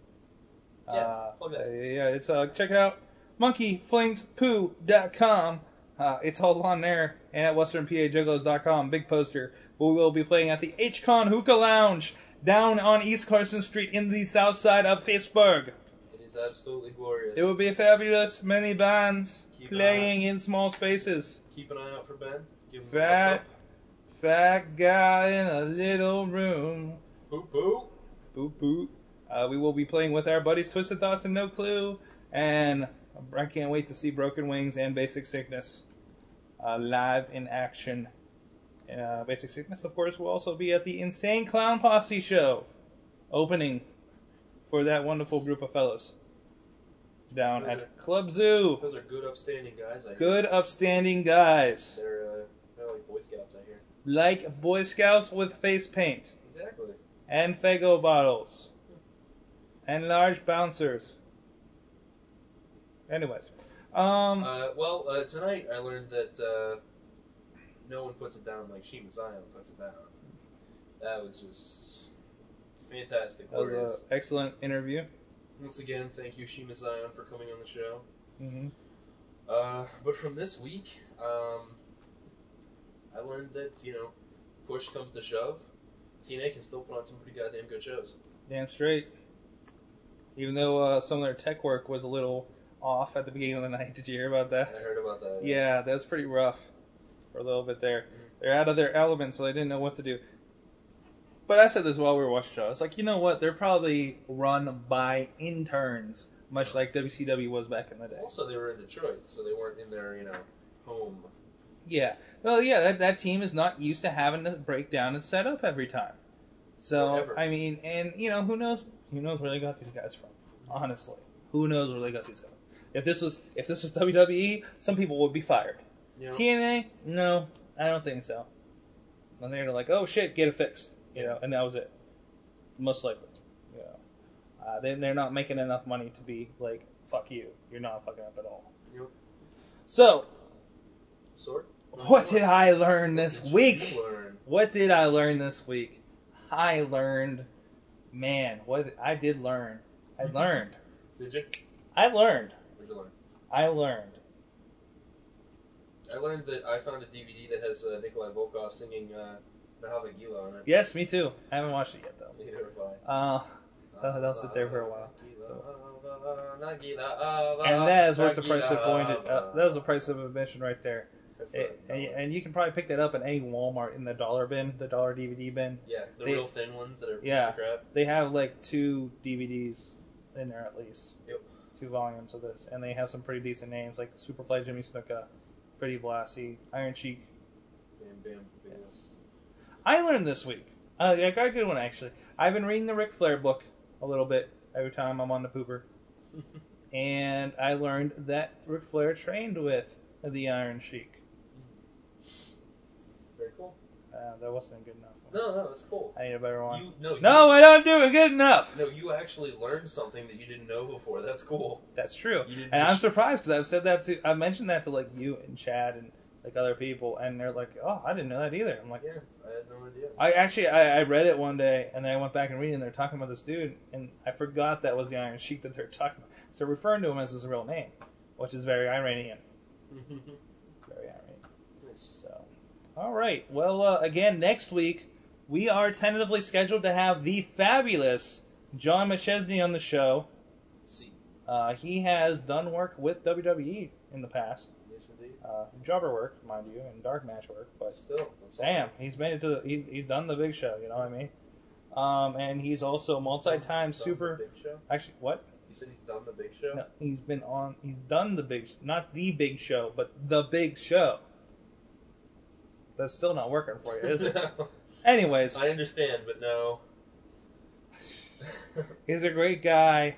Speaker 1: Yeah,
Speaker 2: uh,
Speaker 1: plug that.
Speaker 2: uh, yeah, it's uh, check it out, monkeyflingspoo.com. Uh, it's all on there, and at westernpajuggalos.com, big poster. We will be playing at the H-Con Hookah Lounge down on East Carson Street in the south side of Pittsburgh.
Speaker 1: It is absolutely glorious.
Speaker 2: It will be fabulous. Many bands
Speaker 1: Keep an
Speaker 2: playing in small spaces.
Speaker 1: Keep an eye out for Ben. Give him a
Speaker 2: Fat,
Speaker 1: thumbs
Speaker 2: fat guy in a little room.
Speaker 1: up. Boop boop.
Speaker 2: Boop boop. Uh, we will be playing with our buddies Twisted Thoughts and No Clue, and I can't wait to see Broken Wings and Basic Sickness uh, live in action. Uh, Basic Sickness, of course, will also be at the Insane Clown Posse show, opening for that wonderful group of fellows down
Speaker 1: Those
Speaker 2: at Club Zoo.
Speaker 1: Those are good, upstanding guys. I
Speaker 2: Good, upstanding guys.
Speaker 1: They're uh, Boy Scouts, I hear.
Speaker 2: Like Boy Scouts with face paint
Speaker 1: Exactly.
Speaker 2: and Faygo bottles and large bouncers. Anyways, um,
Speaker 1: Uh, well, uh, tonight I learned that uh, no one puts it down like Shiima Xion puts it down. That was just fantastic.
Speaker 2: that was an excellent interview.
Speaker 1: Once again, thank you, Shiima Xion, for coming on the show.
Speaker 2: hmm
Speaker 1: Uh, but from this week, um, I learned that, you know, push comes to shove, TNA can still put on some pretty goddamn good shows.
Speaker 2: Damn straight. Even though uh, some of their tech work was a little off at the beginning of the night, did you hear about that?
Speaker 1: I heard about that.
Speaker 2: Yeah, that was pretty rough for a little bit there. They're out of their element, so they didn't know what to do. But I said this while we were watching the show. It's like, you know what? They're probably run by interns, much like WCW was back in the day.
Speaker 1: Also, they were in Detroit, so they weren't in their, you know, home.
Speaker 2: Yeah. Well, yeah, that, that team is not used to having to break down and set up every time. So,
Speaker 1: Or ever.
Speaker 2: I mean, and, you know, who knows who knows where they got these guys from? Honestly. Who knows where they got these guys? If this was if this was WWE, some people would be fired.
Speaker 1: Know?
Speaker 2: TNA? No, I don't think so. And they're like, oh shit, get it fixed, you know, and that was it. Most likely, you know, uh, they they're not making enough money to be like, fuck you, you're not fucking up at all.
Speaker 1: Yep.
Speaker 2: So,
Speaker 1: Sorg?
Speaker 2: what did I learn this week?
Speaker 1: learn?
Speaker 2: What did I learn this week? I learned, man, what I did learn. I learned.
Speaker 1: Did you?
Speaker 2: I learned.
Speaker 1: What did you learn?
Speaker 2: I learned.
Speaker 1: I learned that I found a DVD that has uh, Nikolai Volkov singing uh, Nahava Gila on it.
Speaker 2: Yes, me too. I haven't watched it yet though.
Speaker 1: Neither have I.
Speaker 2: Uh, They'll- they'll sit there for a while.
Speaker 1: And
Speaker 2: that is worth the price of going to. Uh, that was the price of admission right there. It, and, and you can probably pick that up at any Walmart in the dollar bin, the dollar DVD bin.
Speaker 1: yeah, the
Speaker 2: they-
Speaker 1: real thin ones that are
Speaker 2: Yeah. They have like two DVDs in there at least.
Speaker 1: Yep.
Speaker 2: Two volumes of this, and they have some pretty decent names like Superfly Jimmy Snuka, Freddie Blassie, Iron Sheik.
Speaker 1: Bam, bam, bam.
Speaker 2: I learned this week. Uh, I got a good one actually. I've been reading the Ric Flair book a little bit every time I'm on the pooper, and I learned that Ric Flair trained with the Iron Sheik.
Speaker 1: Very cool.
Speaker 2: Uh, that wasn't a good enough. One.
Speaker 1: No, no, that's cool.
Speaker 2: I need a better one.
Speaker 1: You, no, you,
Speaker 2: No, I don't do it good enough.
Speaker 1: no, you actually learned something that you didn't know before. That's cool.
Speaker 2: That's true, and I'm
Speaker 1: just-
Speaker 2: surprised because I've said that to I've mentioned that to like you and Chad and like other people, and they're like, "Oh, I didn't know that either." I'm like,
Speaker 1: Yeah, I had no idea.
Speaker 2: I actually I, I read it one day, and then I went back and read it, and they're talking about this dude, and I forgot that was the Iron Sheik that they're talking about. So referring to him as his real name, which is very Iranian. Very Iranian.
Speaker 1: nice.
Speaker 2: So, all right. Well, uh, again, next week we are tentatively scheduled to have the fabulous John McChesney on the show.
Speaker 1: See,
Speaker 2: Uh, he has done work with WWE in the past,
Speaker 1: yes, indeed.
Speaker 2: uh, jobber work, mind you, and dark match work. But
Speaker 1: Still,
Speaker 2: damn, he's made it to the, he's he's done the big show. You know what I mean? Um, and he's also multi-time
Speaker 1: Done the
Speaker 2: super.
Speaker 1: Big show.
Speaker 2: Actually, what?
Speaker 1: You said he's done the big show.
Speaker 2: No, he's been on. He's done the big, not the big show, but the big show. That's still not working for you, is it? Anyways,
Speaker 1: I understand, but no.
Speaker 2: he's a great guy,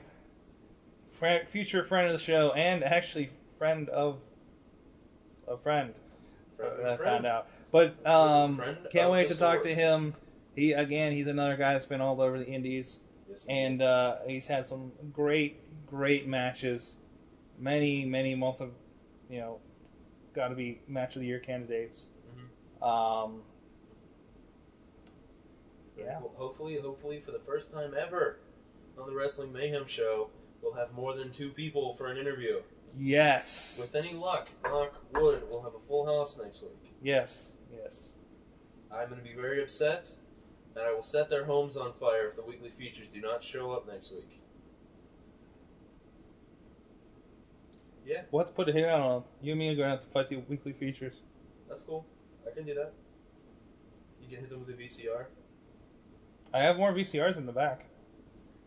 Speaker 2: future friend of the show, and actually friend of a friend.
Speaker 1: Friend
Speaker 2: I
Speaker 1: friend.
Speaker 2: found out, but um, can't wait to talk
Speaker 1: sword.
Speaker 2: to him. He again, he's another guy that's been all over the indies.
Speaker 1: Yes,
Speaker 2: and uh, he's had some great, great matches. Many, many multi, you know, got to be match of the year candidates. Um, yeah.
Speaker 1: Hopefully, hopefully, for the first time ever on the Wrestling Mayhem show, we'll have more than two people for an interview.
Speaker 2: yes,
Speaker 1: With any luck, knock wood, we'll have a full house next week.
Speaker 2: yes, yes.
Speaker 1: I'm going to be very upset, and I will set their homes on fire if the weekly features do not show up next week. Yeah,
Speaker 2: We'll have to put a hit out on him. You and me are going to have to fight the weekly features.
Speaker 1: that's cool. I can do that. You can hit them with a VCR.
Speaker 2: I have more VCRs in the back.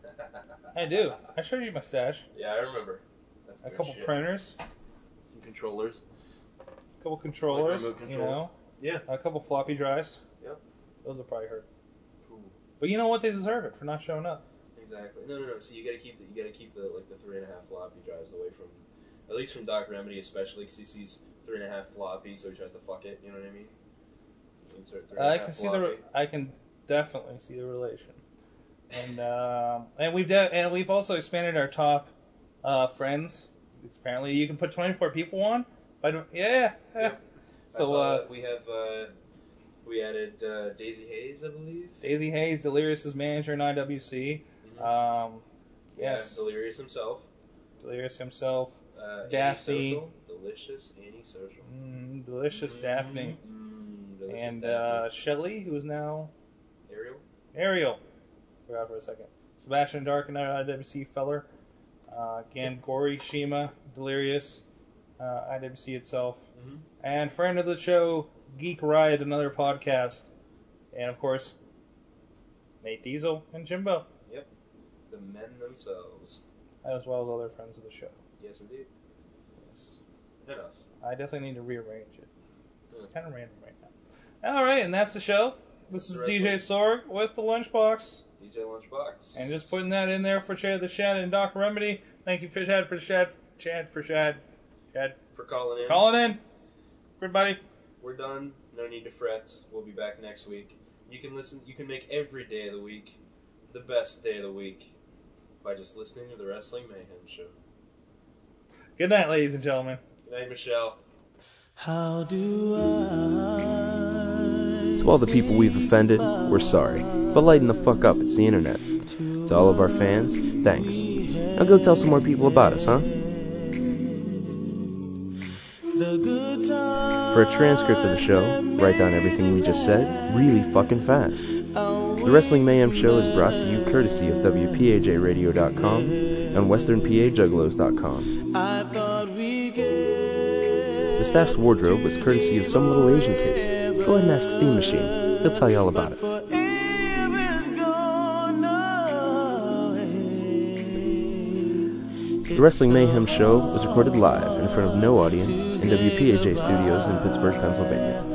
Speaker 2: I do. I showed you my stash.
Speaker 1: yeah, I remember. That's
Speaker 2: A couple
Speaker 1: shit.
Speaker 2: printers,
Speaker 1: Some controllers.
Speaker 2: a couple controllers,
Speaker 1: remote
Speaker 2: you know,
Speaker 1: Yeah.
Speaker 2: a couple floppy drives.
Speaker 1: Yep.
Speaker 2: Those will probably hurt.
Speaker 1: Cool.
Speaker 2: But you know what? They deserve it for not showing up.
Speaker 1: Exactly. No, no, no. So you got to keep the you got to keep the like the three and a half floppy drives away from, at least from Doc Remedy, especially because he sees three and a half floppy, so he tries to fuck it. You know what I mean? Insert three
Speaker 2: I
Speaker 1: and
Speaker 2: can
Speaker 1: half
Speaker 2: see
Speaker 1: floppy.
Speaker 2: the. I can definitely see the relation. And um, and we've de- and we've also expanded our top uh, friends. It's apparently you can put twenty four people on. But yeah, yeah.
Speaker 1: Yeah.
Speaker 2: So uh,
Speaker 1: that we have uh, we added uh, Daizee Haze, I believe.
Speaker 2: Daizee Haze, Delirious's manager in IWC.
Speaker 1: Mhm.
Speaker 2: Um,
Speaker 1: Yeah,
Speaker 2: yes,
Speaker 1: Delirious himself.
Speaker 2: Delirious himself.
Speaker 1: Uh,
Speaker 2: Daphne.
Speaker 1: Delicious antisocial.
Speaker 2: Mm, delicious Daphne.
Speaker 1: Mm, delicious
Speaker 2: And
Speaker 1: Daphne.
Speaker 2: uh, Shelly, who's now
Speaker 1: Ariel.
Speaker 2: Ariel. Forgot for a second. Sebastian Dark, another IWC feller. Uh, again, Gory, Shiima, Delirious, uh, IWC itself.
Speaker 1: Mhm.
Speaker 2: And friend of the show, Geek Riot, another podcast. And of course, Nate Diesel and Jimbo, Yep.
Speaker 1: The men themselves.
Speaker 2: as well as other friends of the show.
Speaker 1: Yes, indeed.
Speaker 2: I definitely need to rearrange it. It's kind of random right now. All right, and that's the show. This is DJ. Sorg with the Lunchbox.
Speaker 1: DJ Lunchbox.
Speaker 2: And just putting that in there for Chad the Shad and Doc Remedy. Thank you for Chad for Shad, Chad for Shad, Chad.
Speaker 1: for calling in.
Speaker 2: Calling in. Everybody.
Speaker 1: We're done. No need to fret. We'll be back next week. You can listen. You can make every day of the week the best day of the week by just listening to the Wrestling Mayhem Show.
Speaker 2: Good night, ladies and gentlemen.
Speaker 1: Good night, Michelle.
Speaker 5: How do I?
Speaker 4: To all the people we've offended, we're sorry. But lighten the fuck up, it's the internet. To all of our fans, thanks. Now go tell some more people about us, huh?
Speaker 5: The good times.
Speaker 4: For a transcript of the show, write down everything we just said really fucking fast. The Wrestling Mayhem Show is brought to you courtesy of WPAJRadio.com and WesternPAJuggalos.com. The staff's wardrobe was courtesy of some little Asian kids. Go ahead and ask Steam Machine. He'll tell you all about it. The Wrestling Mayhem Show was recorded live in front of no audience in WPAJ studios in Pittsburgh, Pennsylvania.